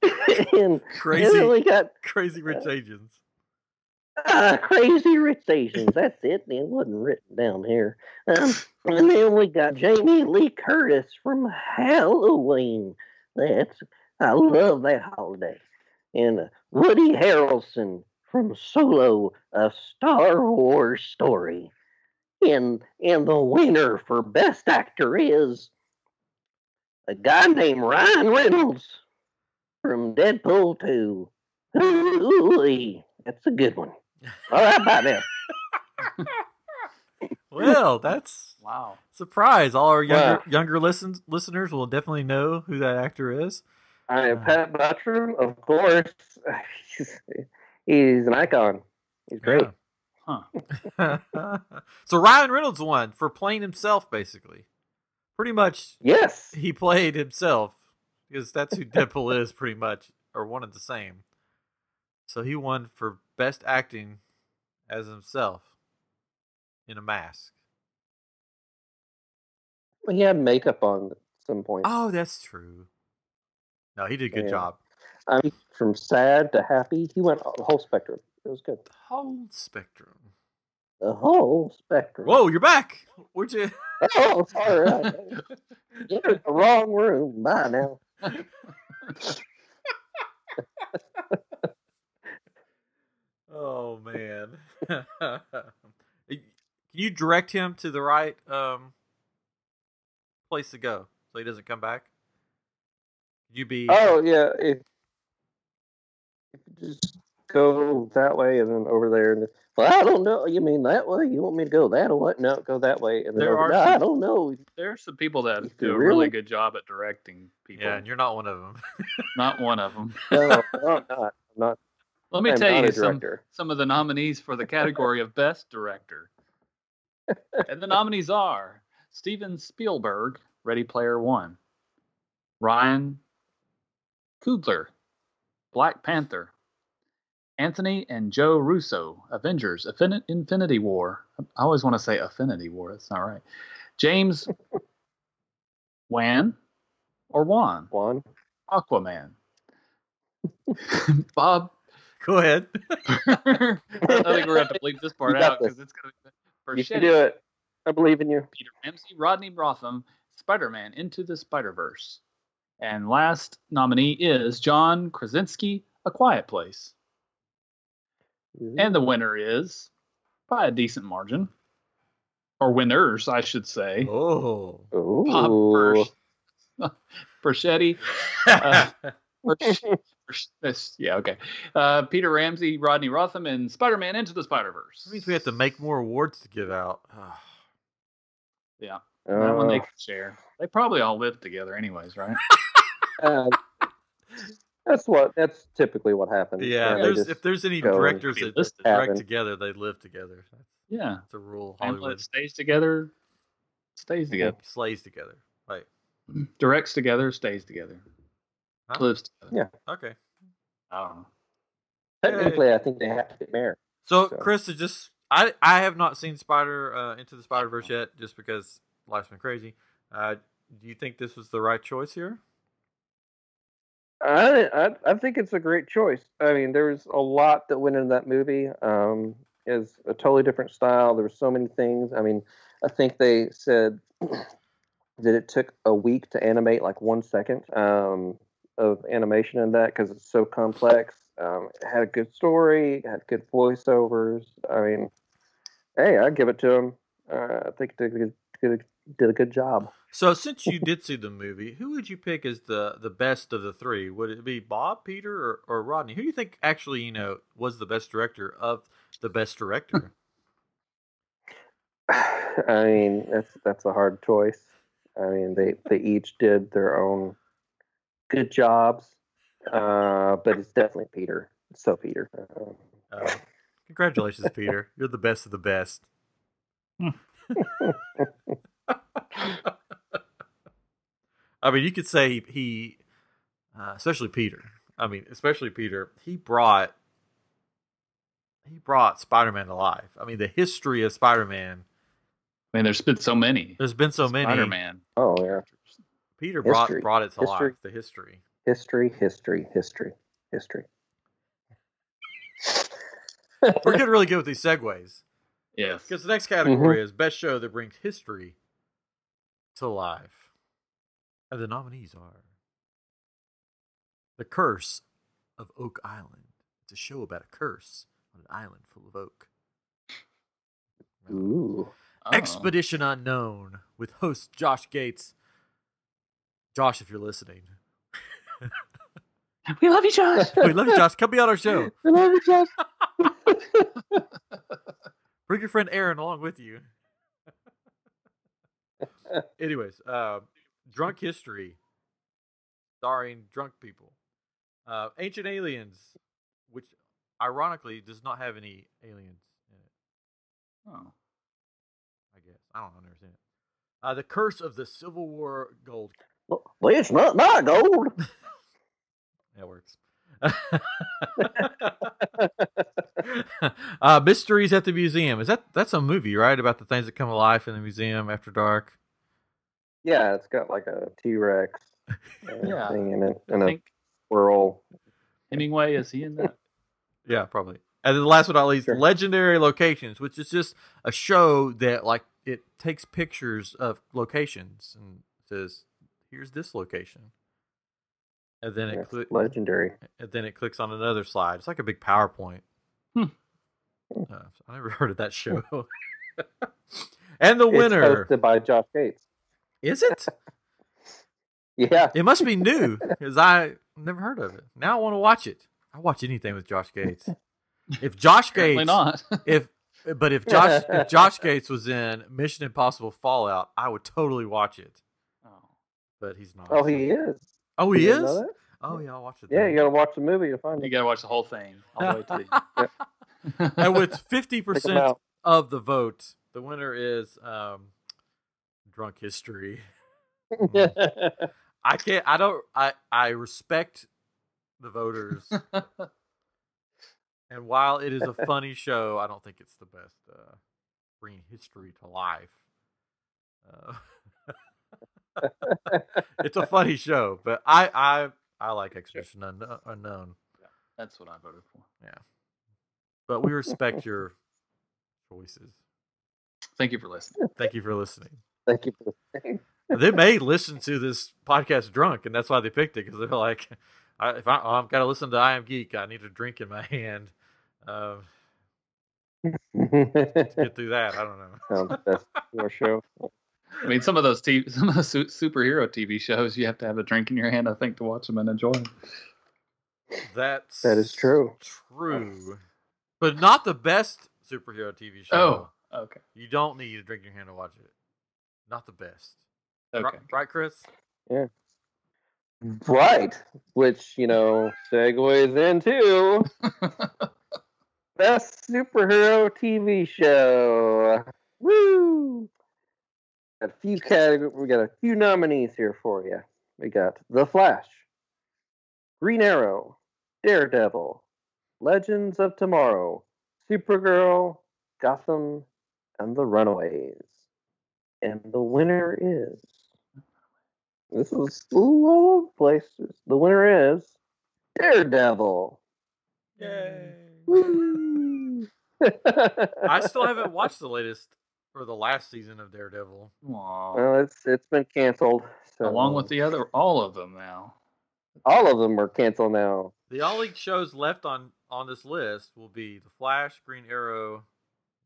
and, Crazy, we got crazy rich Asians. uh, Crazy Rich Asians. That's it. It wasn't written down here. Um, and then we got Jamie Lee Curtis from Halloween. That's I love that holiday. And uh, Woody Harrelson from Solo, a Star Wars story. And and the winner for Best Actor is a guy named Ryan Reynolds from Deadpool 2. Ooh, that's a good one. All right, bye now. Well, that's Wow. surprise. All our younger Wow. younger listens, listeners will definitely know who that actor is. I am uh, Pat Buttram, of course. He's, he's an icon. He's great. Huh. so Ryan Reynolds won for playing himself, basically. Pretty much, Yes. he played himself because that's who Deadpool is, pretty much, or one and the same. So he won for best acting as himself in a mask. He had makeup on at some point. Oh, that's true. No, he did a good Yeah. job. I mean, from sad to happy, he went the whole spectrum. It was good. The whole spectrum. The whole spectrum. Whoa, you're back. Where'd you? Oh, sorry. You're in the wrong room. Bye now. Oh man. Can you direct him to the right um place to go so he doesn't come back? You be Oh, yeah. If, if just go that way and then over there. And well, I don't know. You mean that way? You want me to go that way? No, go that way. And then There are "No, I don't know. There are some people that You do a really? really good job at directing people. Yeah, and you're not one of them. Not one of them. No, no, I'm not. I'm not. Let me I'm tell you some, some of the nominees for the category of Best Director. and the nominees are Steven Spielberg, Ready Player One, Ryan Coogler, Black Panther, Anthony and Joe Russo, Avengers, Affin- Infinity War. I always want to say Affinity War. That's not right. James Wan or Wan, Juan. Aquaman. Bob Go ahead. I think we're going to have to bleep this part out because it's going to be for You can do it. I believe in you. Peter Ramsey, Rodney Rothman, Spider-Man Into the Spider-Verse. And last nominee is John Krasinski, A Quiet Place. And the winner is, by a decent margin, or winners, I should say, Oh. Bob Ooh. Persh- Perschetti, Uh, Persh- Persh- this- yeah, okay. Uh, Peter Ramsey, Rodney Rothman, and Spider-Man Into the Spider-Verse. That means we have to make more awards to give out. Yeah. That one Uh, they can share. They probably all live together, anyways, right? uh, that's what. That's typically what happens. yeah, They there's, if there's any directors that listed. direct Happen. together, they live together. Yeah. that's a rule. Family Hollywood stays together, stays together. slays together. Right. Directs together, stays together. Huh? Lives together. Yeah. Okay. I don't know. technically, I think they have to get married. So, So- Chris, is just I I have not seen Spider uh, into the Spider Verse yet, just because life's been crazy. Uh, do you think this was the right choice here? I, I think it's a great choice. I mean, there's a lot that went into that movie. Um, is a totally different style. There were so many things. I mean, I think they said that it took a week to animate like one second um, of animation in that because it's so complex. Um, it had a good story, had good voiceovers. I mean, hey, I give it to them. Uh, I think they did, did, did a good job. So, since you did see the movie, who would you pick as the the best of the three? Would it be Bob, Peter, or, or Rodney? Who do you think actually you know was the best director of the best director? I mean, that's that's a hard choice. I mean, they they each did their own good jobs, uh, but it's definitely Peter. It's so Peter. Um, Uh, congratulations, Peter. You're the best of the best. I mean, you could say he, he uh, especially Peter. I mean, especially Peter. He brought he brought Spider-Man to life. I mean, the history of Spider-Man. I mean, there's been so many. There's been so many. Spider-Man. oh yeah, Peter brought History. brought it to History. life. The history. history, history, history, history. We're getting really good with these segues Yes. because the next category mm-hmm. is best show that brings history to life, and the nominees are The Curse of Oak Island. It's a show about a curse on an island full of oak. Ooh, Oh. Expedition Unknown with host Josh Gates. Josh, if you're listening, We love you, Josh. we love you, Josh. Come be on our show. We love you, Josh. Bring your friend Aaron along with you. Anyways, uh, Drunk History, starring drunk people. Uh, Ancient Aliens, which ironically does not have any aliens in it. Oh. I guess I don't understand it. Uh, the Curse of the Civil War Gold. Well, it's not my gold. That works. uh, Mysteries at the Museum. Is that that's a movie, right? About the things that come to life in the museum after dark. Yeah, it's got like a T Rex Yeah. thing in it I and a think squirrel. Hemingway is he in that? Yeah, probably. And then last but not least, Sure. Legendary Locations, which is just a show that like it takes pictures of locations and says, "Here's this location," and then it That's cli- legendary. and then it clicks on another slide. It's like a big PowerPoint. Hmm. Uh, I never heard of that show. and the It's winner hosted by Josh Gates. is it? Yeah, It must be new because I never heard of it. Now I want to watch it. I watch anything with Josh Gates. If Josh Gates, not. if but if Josh if Josh Gates was in Mission Impossible Fallout, I would totally watch it. oh. But he's not. Oh, he is. Oh, he You is. didn't know that? Oh yeah, I'll watch it. Yeah, then. you gotta watch the movie to find You gotta watch the whole thing all the way to the and with fifty percent of the vote, the winner is um, Drunk History. I can't. I don't. I I respect the voters, and while it is a funny show, I don't think it's the best uh, bringing history to life. Uh, it's a funny show, but I I I like Expedition Unknown, Unknown. That's what I voted for. Yeah, but we respect your choices. Thank you for listening. Thank you for listening. Thank you for the thing. they may listen to this podcast drunk, and that's why they picked it because they're like, I, if I, I've got to listen to I Am Geek, I need a drink in my hand. Uh, get through that. I don't know. Sounds best your show. I mean, some of those TV, some of those su- superhero TV shows, you have to have a drink in your hand, I think, to watch them and enjoy them. That's That is true. True, but not the best superhero TV show. Oh, okay, You don't need a drink in your hand to watch it. Not the best. Ri- okay. Right, Chris? Yeah. Right. Which, you know, segues into best superhero TV show. Woo! Got a few categories. We got a few nominees here for you. We got The Flash, Green Arrow, Daredevil, Legends of Tomorrow, Supergirl, Gotham, and The Runaways. And the winner is. This is ooh, all over the. The winner is Daredevil. Yay! Woo! I still haven't watched the latest or the last season of Daredevil. Aw. Well, it's it's been canceled. So Along with the other, all of them now. all of them are canceled now. The only shows left on on this list will be The Flash, Green Arrow,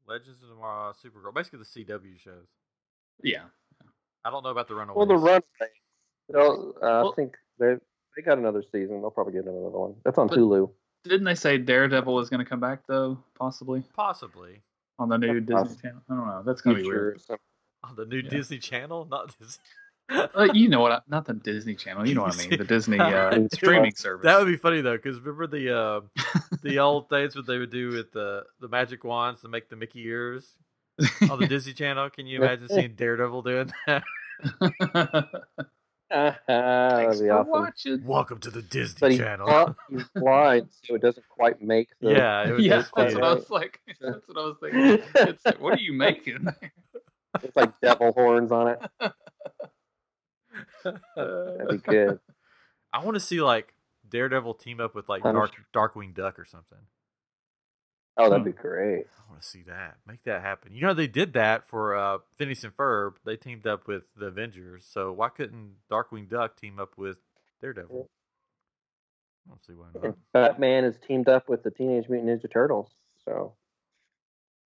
Legends of Tomorrow, Supergirl, basically the CW shows. Yeah. I don't know about the Runaways. Well, the Runaways. They'll, uh, Well- I think they they got another season. They'll probably get another one. That's on But- Hulu. Didn't they say Daredevil is going to come back though? Possibly possibly on the new Yeah, Disney poss- Channel. I don't know. That's going to be weird. on the new Yeah. Disney Channel, not Disney. Uh, you know what? I, not the Disney Channel. You know what I mean. The Disney uh, streaming service. That would be funny though, because remember the uh, the old things what they would do with the the magic wands to make the Mickey ears on the Disney Channel. Can you imagine seeing Daredevil doing that? Ah, Thanks that'd be for awesome. watching. Welcome to the Disney But he's, Channel. bl- he's blind, so it doesn't quite make. The, yeah, it would Yeah, just that's what I was like. That's what I was thinking. It's like, what are you making? it's like devil horns on it. That'd be good. I want to see like Daredevil team up with like Punisher. Dark Darkwing Duck or something. Oh, that'd be great. I want to see that. Make that happen. You know they did that for uh, Phineas and Ferb. They teamed up with the Avengers. So why couldn't Darkwing Duck team up with Daredevil? I don't see why not. And Batman is teamed up with the Teenage Mutant Ninja Turtles. So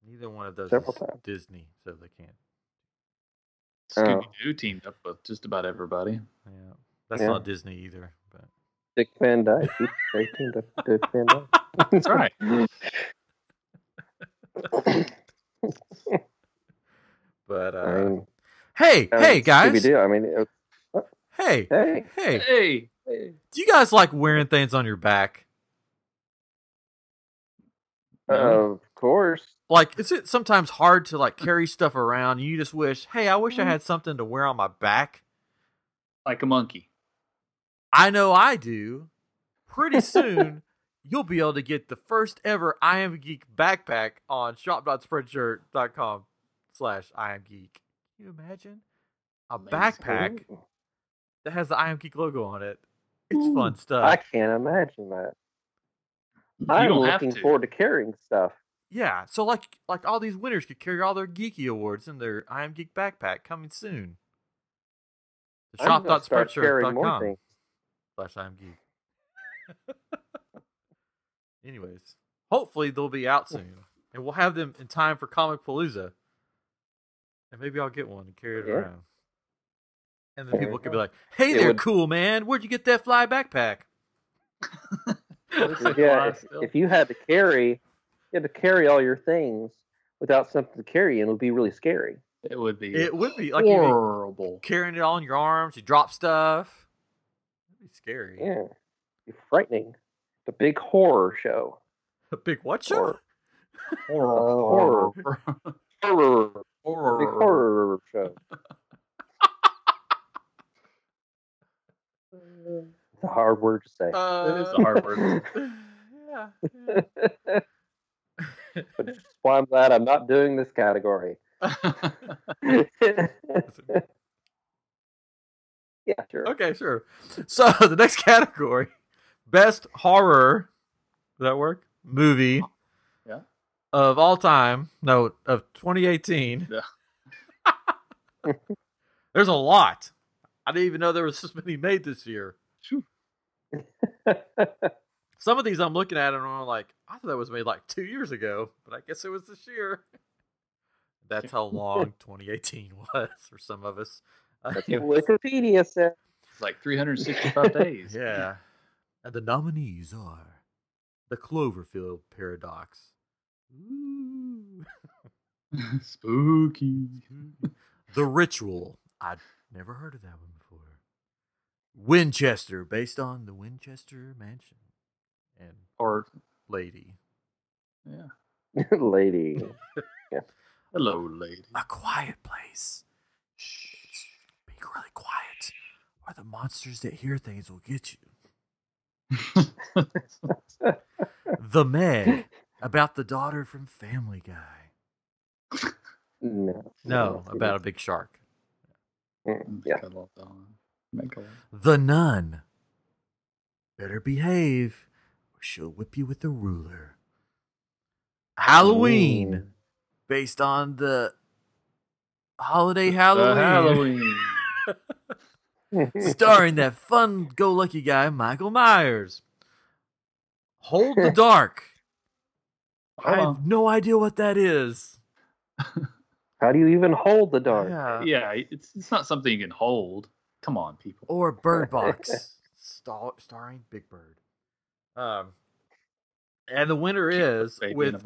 Neither one of those Several is times. Disney, so they can't. Scooby Doo teamed up with just about everybody. Yeah, that's Yeah. not Disney either. But Dick Van Dyke, he- they teamed up with Dick Van Dyke. That's right. but uh, I mean, hey, hey guys, Scooby-Doo, I mean, it, hey, hey, hey, Hey, do you guys like wearing things on your back? No. of course. Like, is it sometimes hard to like carry stuff around? You just wish, hey, I wish I had something to wear on my back. like a monkey. I know I do. Pretty soon, you'll be able to get the first ever I Am Geek backpack on shop.spreadshirt.com slash I Am Geek. Can you imagine? A Amazing. backpack that has the I Am Geek logo on it. It's Ooh, fun stuff. I can't imagine that. You I'm don't have looking to. forward to carrying stuff. Yeah, so like like all these winners could carry all their geeky awards in their I Am Geek backpack coming soon. The I'm gonna start carrying shop.spreadshirt.com slash I Am Geek. Anyways, hopefully they'll be out soon, and we'll have them in time for Comicpalooza. And maybe I'll get one and carry it Yeah. around. And then people could be like, "Hey It there, would- cool man, where'd you get that fly backpack?" yeah, if, if you had to carry, you had to carry all your things without something to carry, and it would be really scary. it would be It would be like horrible. carrying it all in your arms. You drop stuff. It'd be scary. Yeah, be frightening. The big horror show. A big what show? Horror. Horror. Horror. Big horror show. It's a hard word to say. Uh, It is a hard word. yeah. but that's why I'm glad I'm not doing this category. yeah, sure. Okay, sure. So the next category, best horror. Does that work? Movie. Yeah. Of all time. No, of 2018. Yeah. There's a lot. I didn't even know there was this many made this year. Some of these I'm looking at and I'm like, I thought that was made like two years ago, but I guess it was this year. That's how long 2018 was for some of us. Uh, That's what Wikipedia said. It's like 365 days. yeah. And the nominees are The Cloverfield Paradox. Ooh. Spooky. the Ritual. I'd never heard of that one before. Winchester, based on the Winchester Mansion. And Or Lady. yeah. Lady. Hello, lady. A Quiet Place. Shh. Be really quiet, or the monsters that hear things will get you. The Meg, about the daughter from Family Guy. No. No, about a big shark. Mm, Yeah. Megalodon. Megalodon. The Nun. Better behave, or she'll whip you with a ruler. Halloween, based on the holiday Halloween, The Halloween. Starring that fun-go-lucky guy Michael Myers. Hold the Dark. I have no idea what that is. How do you even hold the dark? Yeah. Yeah, it's it's not something you can hold. Come on, people. Or Bird Box, star- starring Big Bird. Um, and the winner is Baby in with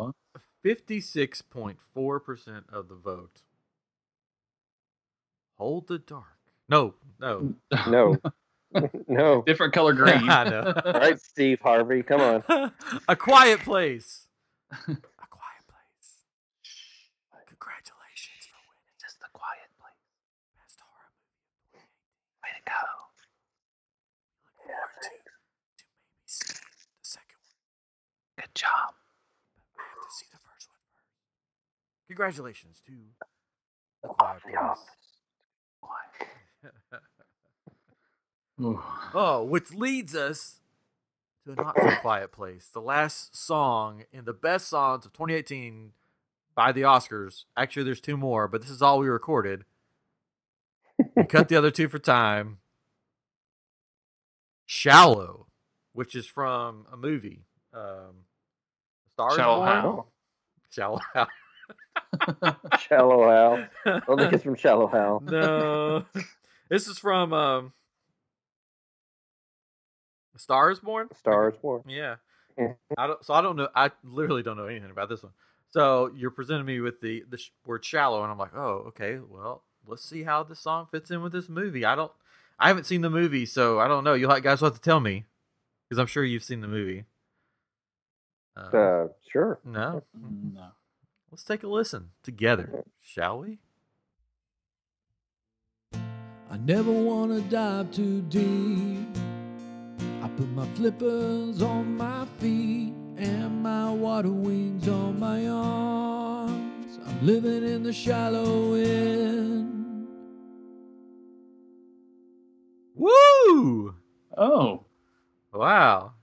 fifty-six point four percent of the vote. Hold the dark. No, no. No. no. Different color green. I know. All right, Steve Harvey, come on. a quiet place. A quiet place. Congratulations for winning. Just the quiet place. Best horror movie. Way to go. Look forward to, to maybe seeing the second one. Good job. I have to see the first one first. Congratulations to the quiet place. Quiet. Ooh. Oh, which leads us to a not so quiet place. The last song in the best songs of 2018 by the Oscars. Actually, there's two more, but this is all we recorded. We cut the other two for time. Shallow, which is from a movie. Um, Stars Shallow Born? Hal? Shallow Hal. Shallow Hal. I don't think it's from Shallow Hal. no, this is from um, Stars Born. Stars Born. Yeah. I don't. So I don't know. I literally don't know anything about this one. So you're presenting me with the the sh- word shallow, and I'm like, oh, okay. Well, let's see how this song fits in with this movie. I don't. I haven't seen the movie, so I don't know. You guys will have to tell me because I'm sure you've seen the movie. Uh, Uh, sure. no. No. Let's take a listen together, shall we? I never wanna dive too deep. I put my flippers on my feet and my water wings on my arms. I'm living in the shallow end. Woo! Oh, Wow.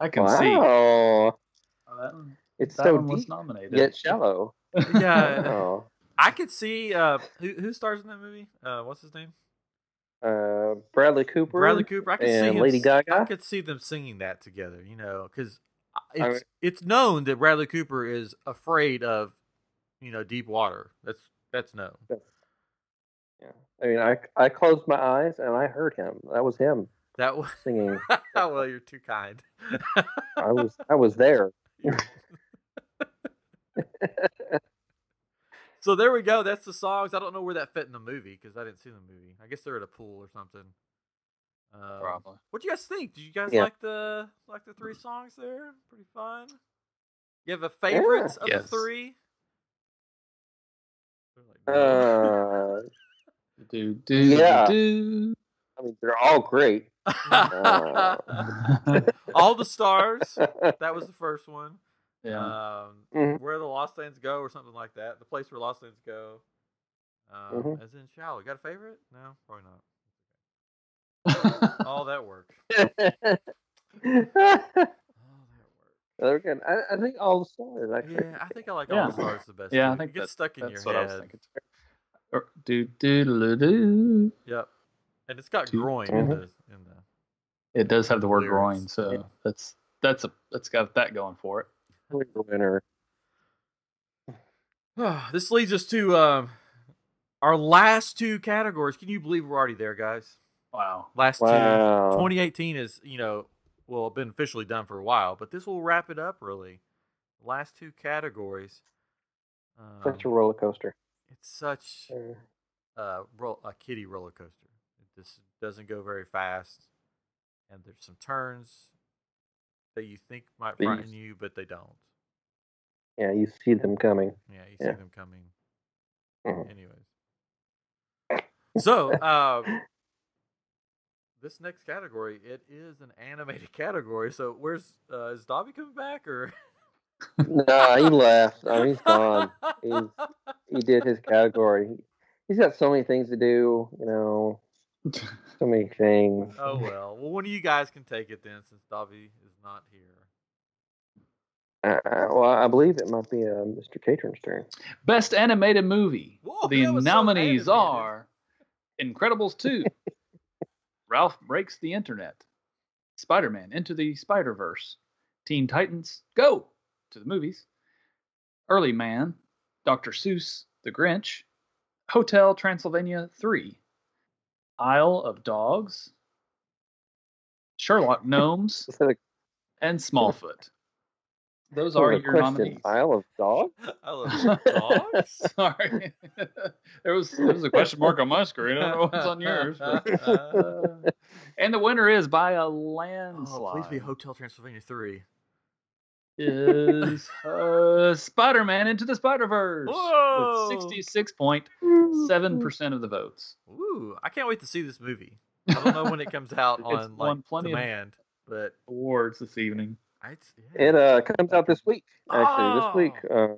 I can see. Wow. Oh, that It's that so one was deep nominated. yet shallow. Yeah. Oh. I could see uh who who stars in that movie? Uh what's his name? Uh, Bradley Cooper. Bradley Cooper. I could see and him, Lady s- I Gaga? could see them singing that together, you know, because it's I mean- it's known that Bradley Cooper is afraid of, you know, deep water. That's that's known. Yeah. I mean, I I closed my eyes and I heard him. That was him. That was singing. Oh well, you're too kind. I was I was there. so there we go. That's the songs. I don't know where that fit in the movie because I didn't see the movie. I guess they're at a pool or something. Um, Probably. What do you guys think? Did you guys Yeah. like the like the three songs there? Pretty fun. You have a favorites of the three? Uh, Do do Yeah. do. I mean, they're all great. Uh, All the stars. That was the first one. Yeah. Um, Mhm. Where the Lost Lands Go, or something like that. The place where Lost Lands go. Um, Mhm. As in Shallow. Got a favorite? No, probably not. All that work. All that work. They're good. I, I think all the stars actually. Yeah, I think I like Yeah. All the Stars the best. Yeah. I think it gets that- stuck in That's your what I head. was thinking. Or, do do do do. Yep. And it's got Two- groin in the in the It does have the word groin, Lyrics. so that's that's a that's got that going for it. Clear winner. this leads us to um, our last two categories. Can you believe we're already there, guys? Wow. Last Wow. two. 2018 is, you know, well, been officially done for a while, but this will wrap it up, really. Last two categories. Um, Such a roller coaster. it's such Uh, uh, ro- a kiddie roller coaster. It just doesn't go very fast, and there's some turns that you think might But frighten s- you, but they don't. Yeah, you see them coming. Yeah, you Yeah. see them coming. Mhm. Anyways, so um, this next category it is an animated category. So where's uh, is Dobby coming back or? nah, he left. Oh, he's gone. He's he did his category. He's got so many things to do. You know, so many things. oh well, well one of you guys can take it then, since Dobby is not here. Uh, well, I believe it might be uh, Mr. Catron's turn. Best animated movie. Whoa, the that was so nominees are Incredibles 2, Ralph Breaks the Internet, Spider Man Into the Spider Verse, Teen Titans Go to the movies, Early Man, Dr. Seuss, The Grinch, Hotel Transylvania 3, Isle of Dogs, Sherlock Gnomes, Is that a, and Smallfoot. Those are your question? nominees. Isle of Dogs? I love dogs. Sorry, there was there was a question mark on my screen. I don't know what's on yours. But, uh, and the winner is by a landslide. oh, please be Hotel Transylvania three. is uh, Spider-Man into the Spider-Verse Whoa! with sixty-six point seven percent of the votes. Ooh, I can't wait to see this movie. I don't know when it comes out on won like plenty of- demand, but Awards this evening. I, yeah. It uh comes out this week. Actually, this week. Uh,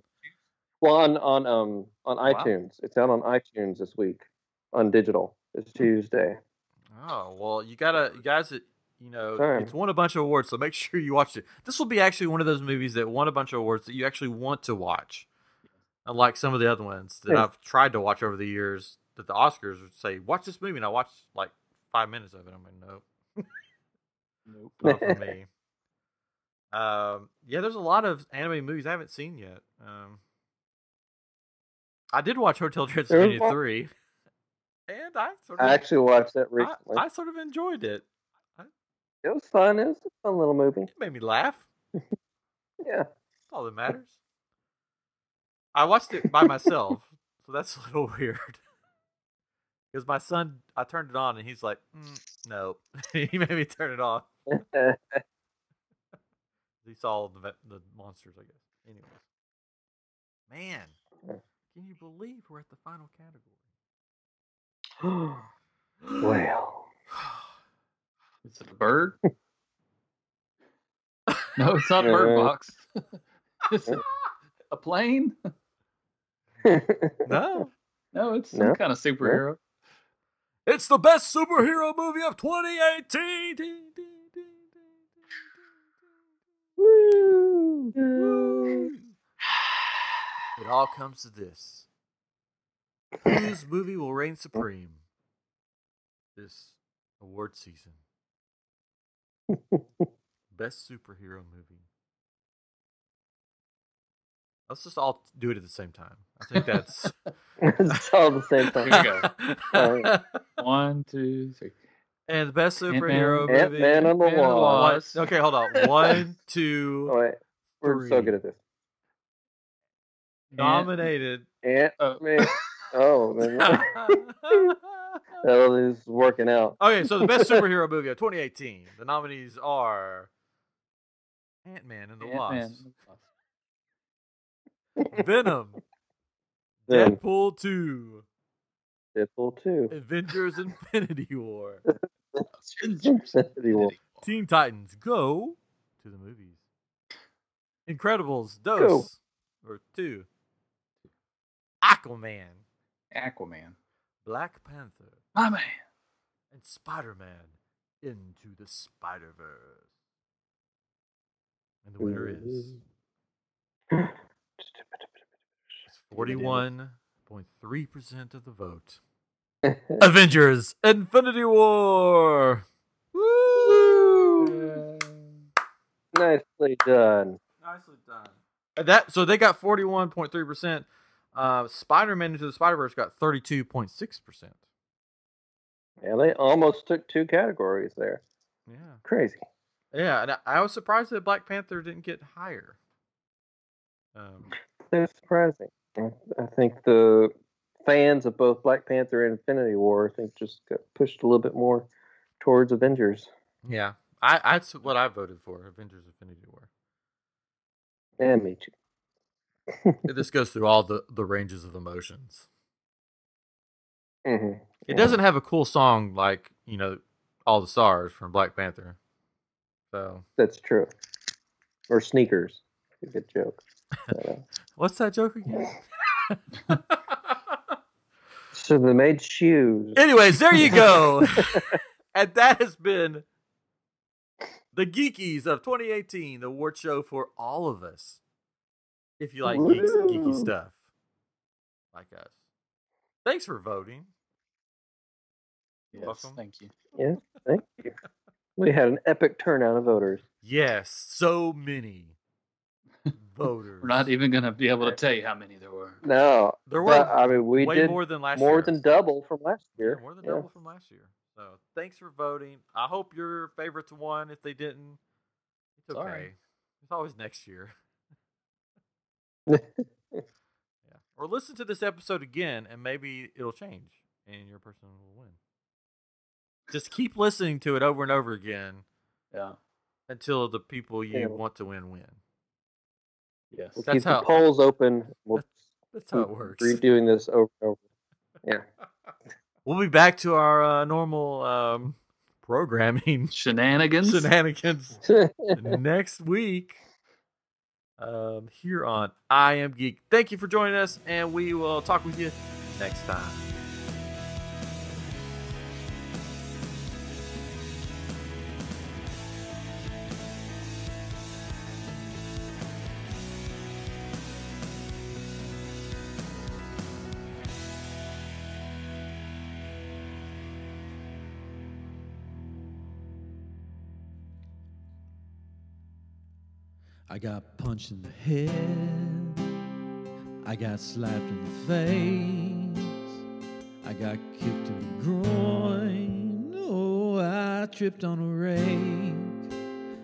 well, on on um on Wow. iTunes. It's out on iTunes this week on digital. It's Tuesday. Oh well, you gotta, you guys, you know, Sorry. it's won a bunch of awards, so make sure you watch it. This will be actually one of those movies that won a bunch of awards that you actually want to watch, unlike some of the other ones that Yeah. I've tried to watch over the years. That the Oscars would say, "Watch this movie," and I watched like five minutes of it. I'm like, nope, Nope. not for me. Um, yeah, there's a lot of anime movies I haven't seen yet. Um, I did watch Hotel Transylvania three, and I sort of, I actually watched that I, recently. I sort of enjoyed it. It was fun. It was a fun little movie. It made me laugh. Yeah. That's all that matters. I watched it by myself, so that's a little weird. Because my son, I turned it on and he's like, mm, "No," he made me turn it off. He saw the the monsters, I guess. Anyways, man, can you believe we're at the final category? well, Is it a bird? no, it's not a bird box. Is it a plane? no, No, it's some No. kind of superhero. It's the best superhero movie of 2018. Ding, ding, ding, ding, Woo. Woo. It all comes to this. Whose movie will reign supreme this award season? Best superhero movie. Let's just all do it at the same time. I think that's. it's all the same Here time. we go. Alright. One, two, three. And the best Ant-Man. superhero Ant movie. Man and the Ant-Man and the Wasp. Wasp. One- okay, hold on. One, two, Oh, wait, we're so good at this. nominated. Ant Oh. Man. Oh man, okay, that is working out. Okay, so the best superhero movie of 2018. The nominees are Ant Man and the Ant-Man. Wasp, Venom, Then Deadpool 2, Deadpool two. Avengers Infinity War, Infinity War. Teen Titans Go to the movies, Incredibles Dose Go. or 2, Aquaman, Aquaman. Black Panther, My man. and Spider Man into the Spider Verse. And the winner is mm. forty-one point three percent of the vote. Avengers: Infinity War. Woo! Nicely done. Nicely done. That so they got forty-one point three percent. Uh, Spider-Man into the Spider-Verse got thirty-two point six percent. Yeah, they almost took two categories there. Yeah, Crazy. yeah, and I, I was surprised that Black Panther didn't get higher. Um, That's surprising. I think the fans of both Black Panther and Infinity War, I think, just got pushed a little bit more towards Avengers. yeah, I that's what I voted for. Avengers: Infinity War. And me too. this goes through all the the ranges of emotions. hmm It doesn't have a cool song like you know all the stars from Black Panther. So That's true. Or sneakers. A good joke. But, what's that joke again? so they made shoes. Anyways, there you go. and that has been the Geekies of 2018, the award show for all of us. If you like geeks, geeky stuff, like us. Thanks for voting. Yes, Welcome. thank you. Yeah, thank you. We had an epic turnout of voters. Yes, so many voters. We're not even going to be able to tell you how many there were. No, There but, were I mean, we way did more than last more year. than double from last year. Yeah, more than Yeah. double from last year. So thanks for voting. I hope your favorites won. If they didn't, it's okay. Sorry. It's always next year. yeah. Or listen to this episode again, and maybe it'll change, and your person will win. Just keep listening to it over and over again Yeah. until the people you Yeah. want to win win. Yes. We'll That's keep how- the polls open. We'll That's how it keep works. redoing this over and over. Yeah. We'll be back to our uh, normal um, programming Shenanigans. shenanigans next week um, here on I Am Geek. Thank you for joining us, and we will talk with you next time. Got punched in the head. I got slapped in the face. I got kicked in the groin. Oh, I tripped on a rake.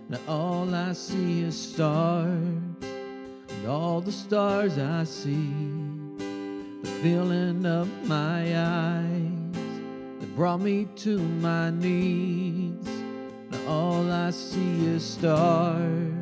Now all I see is stars. And all the stars I see, the filling up my eyes They brought me to my knees. Now all I see is stars.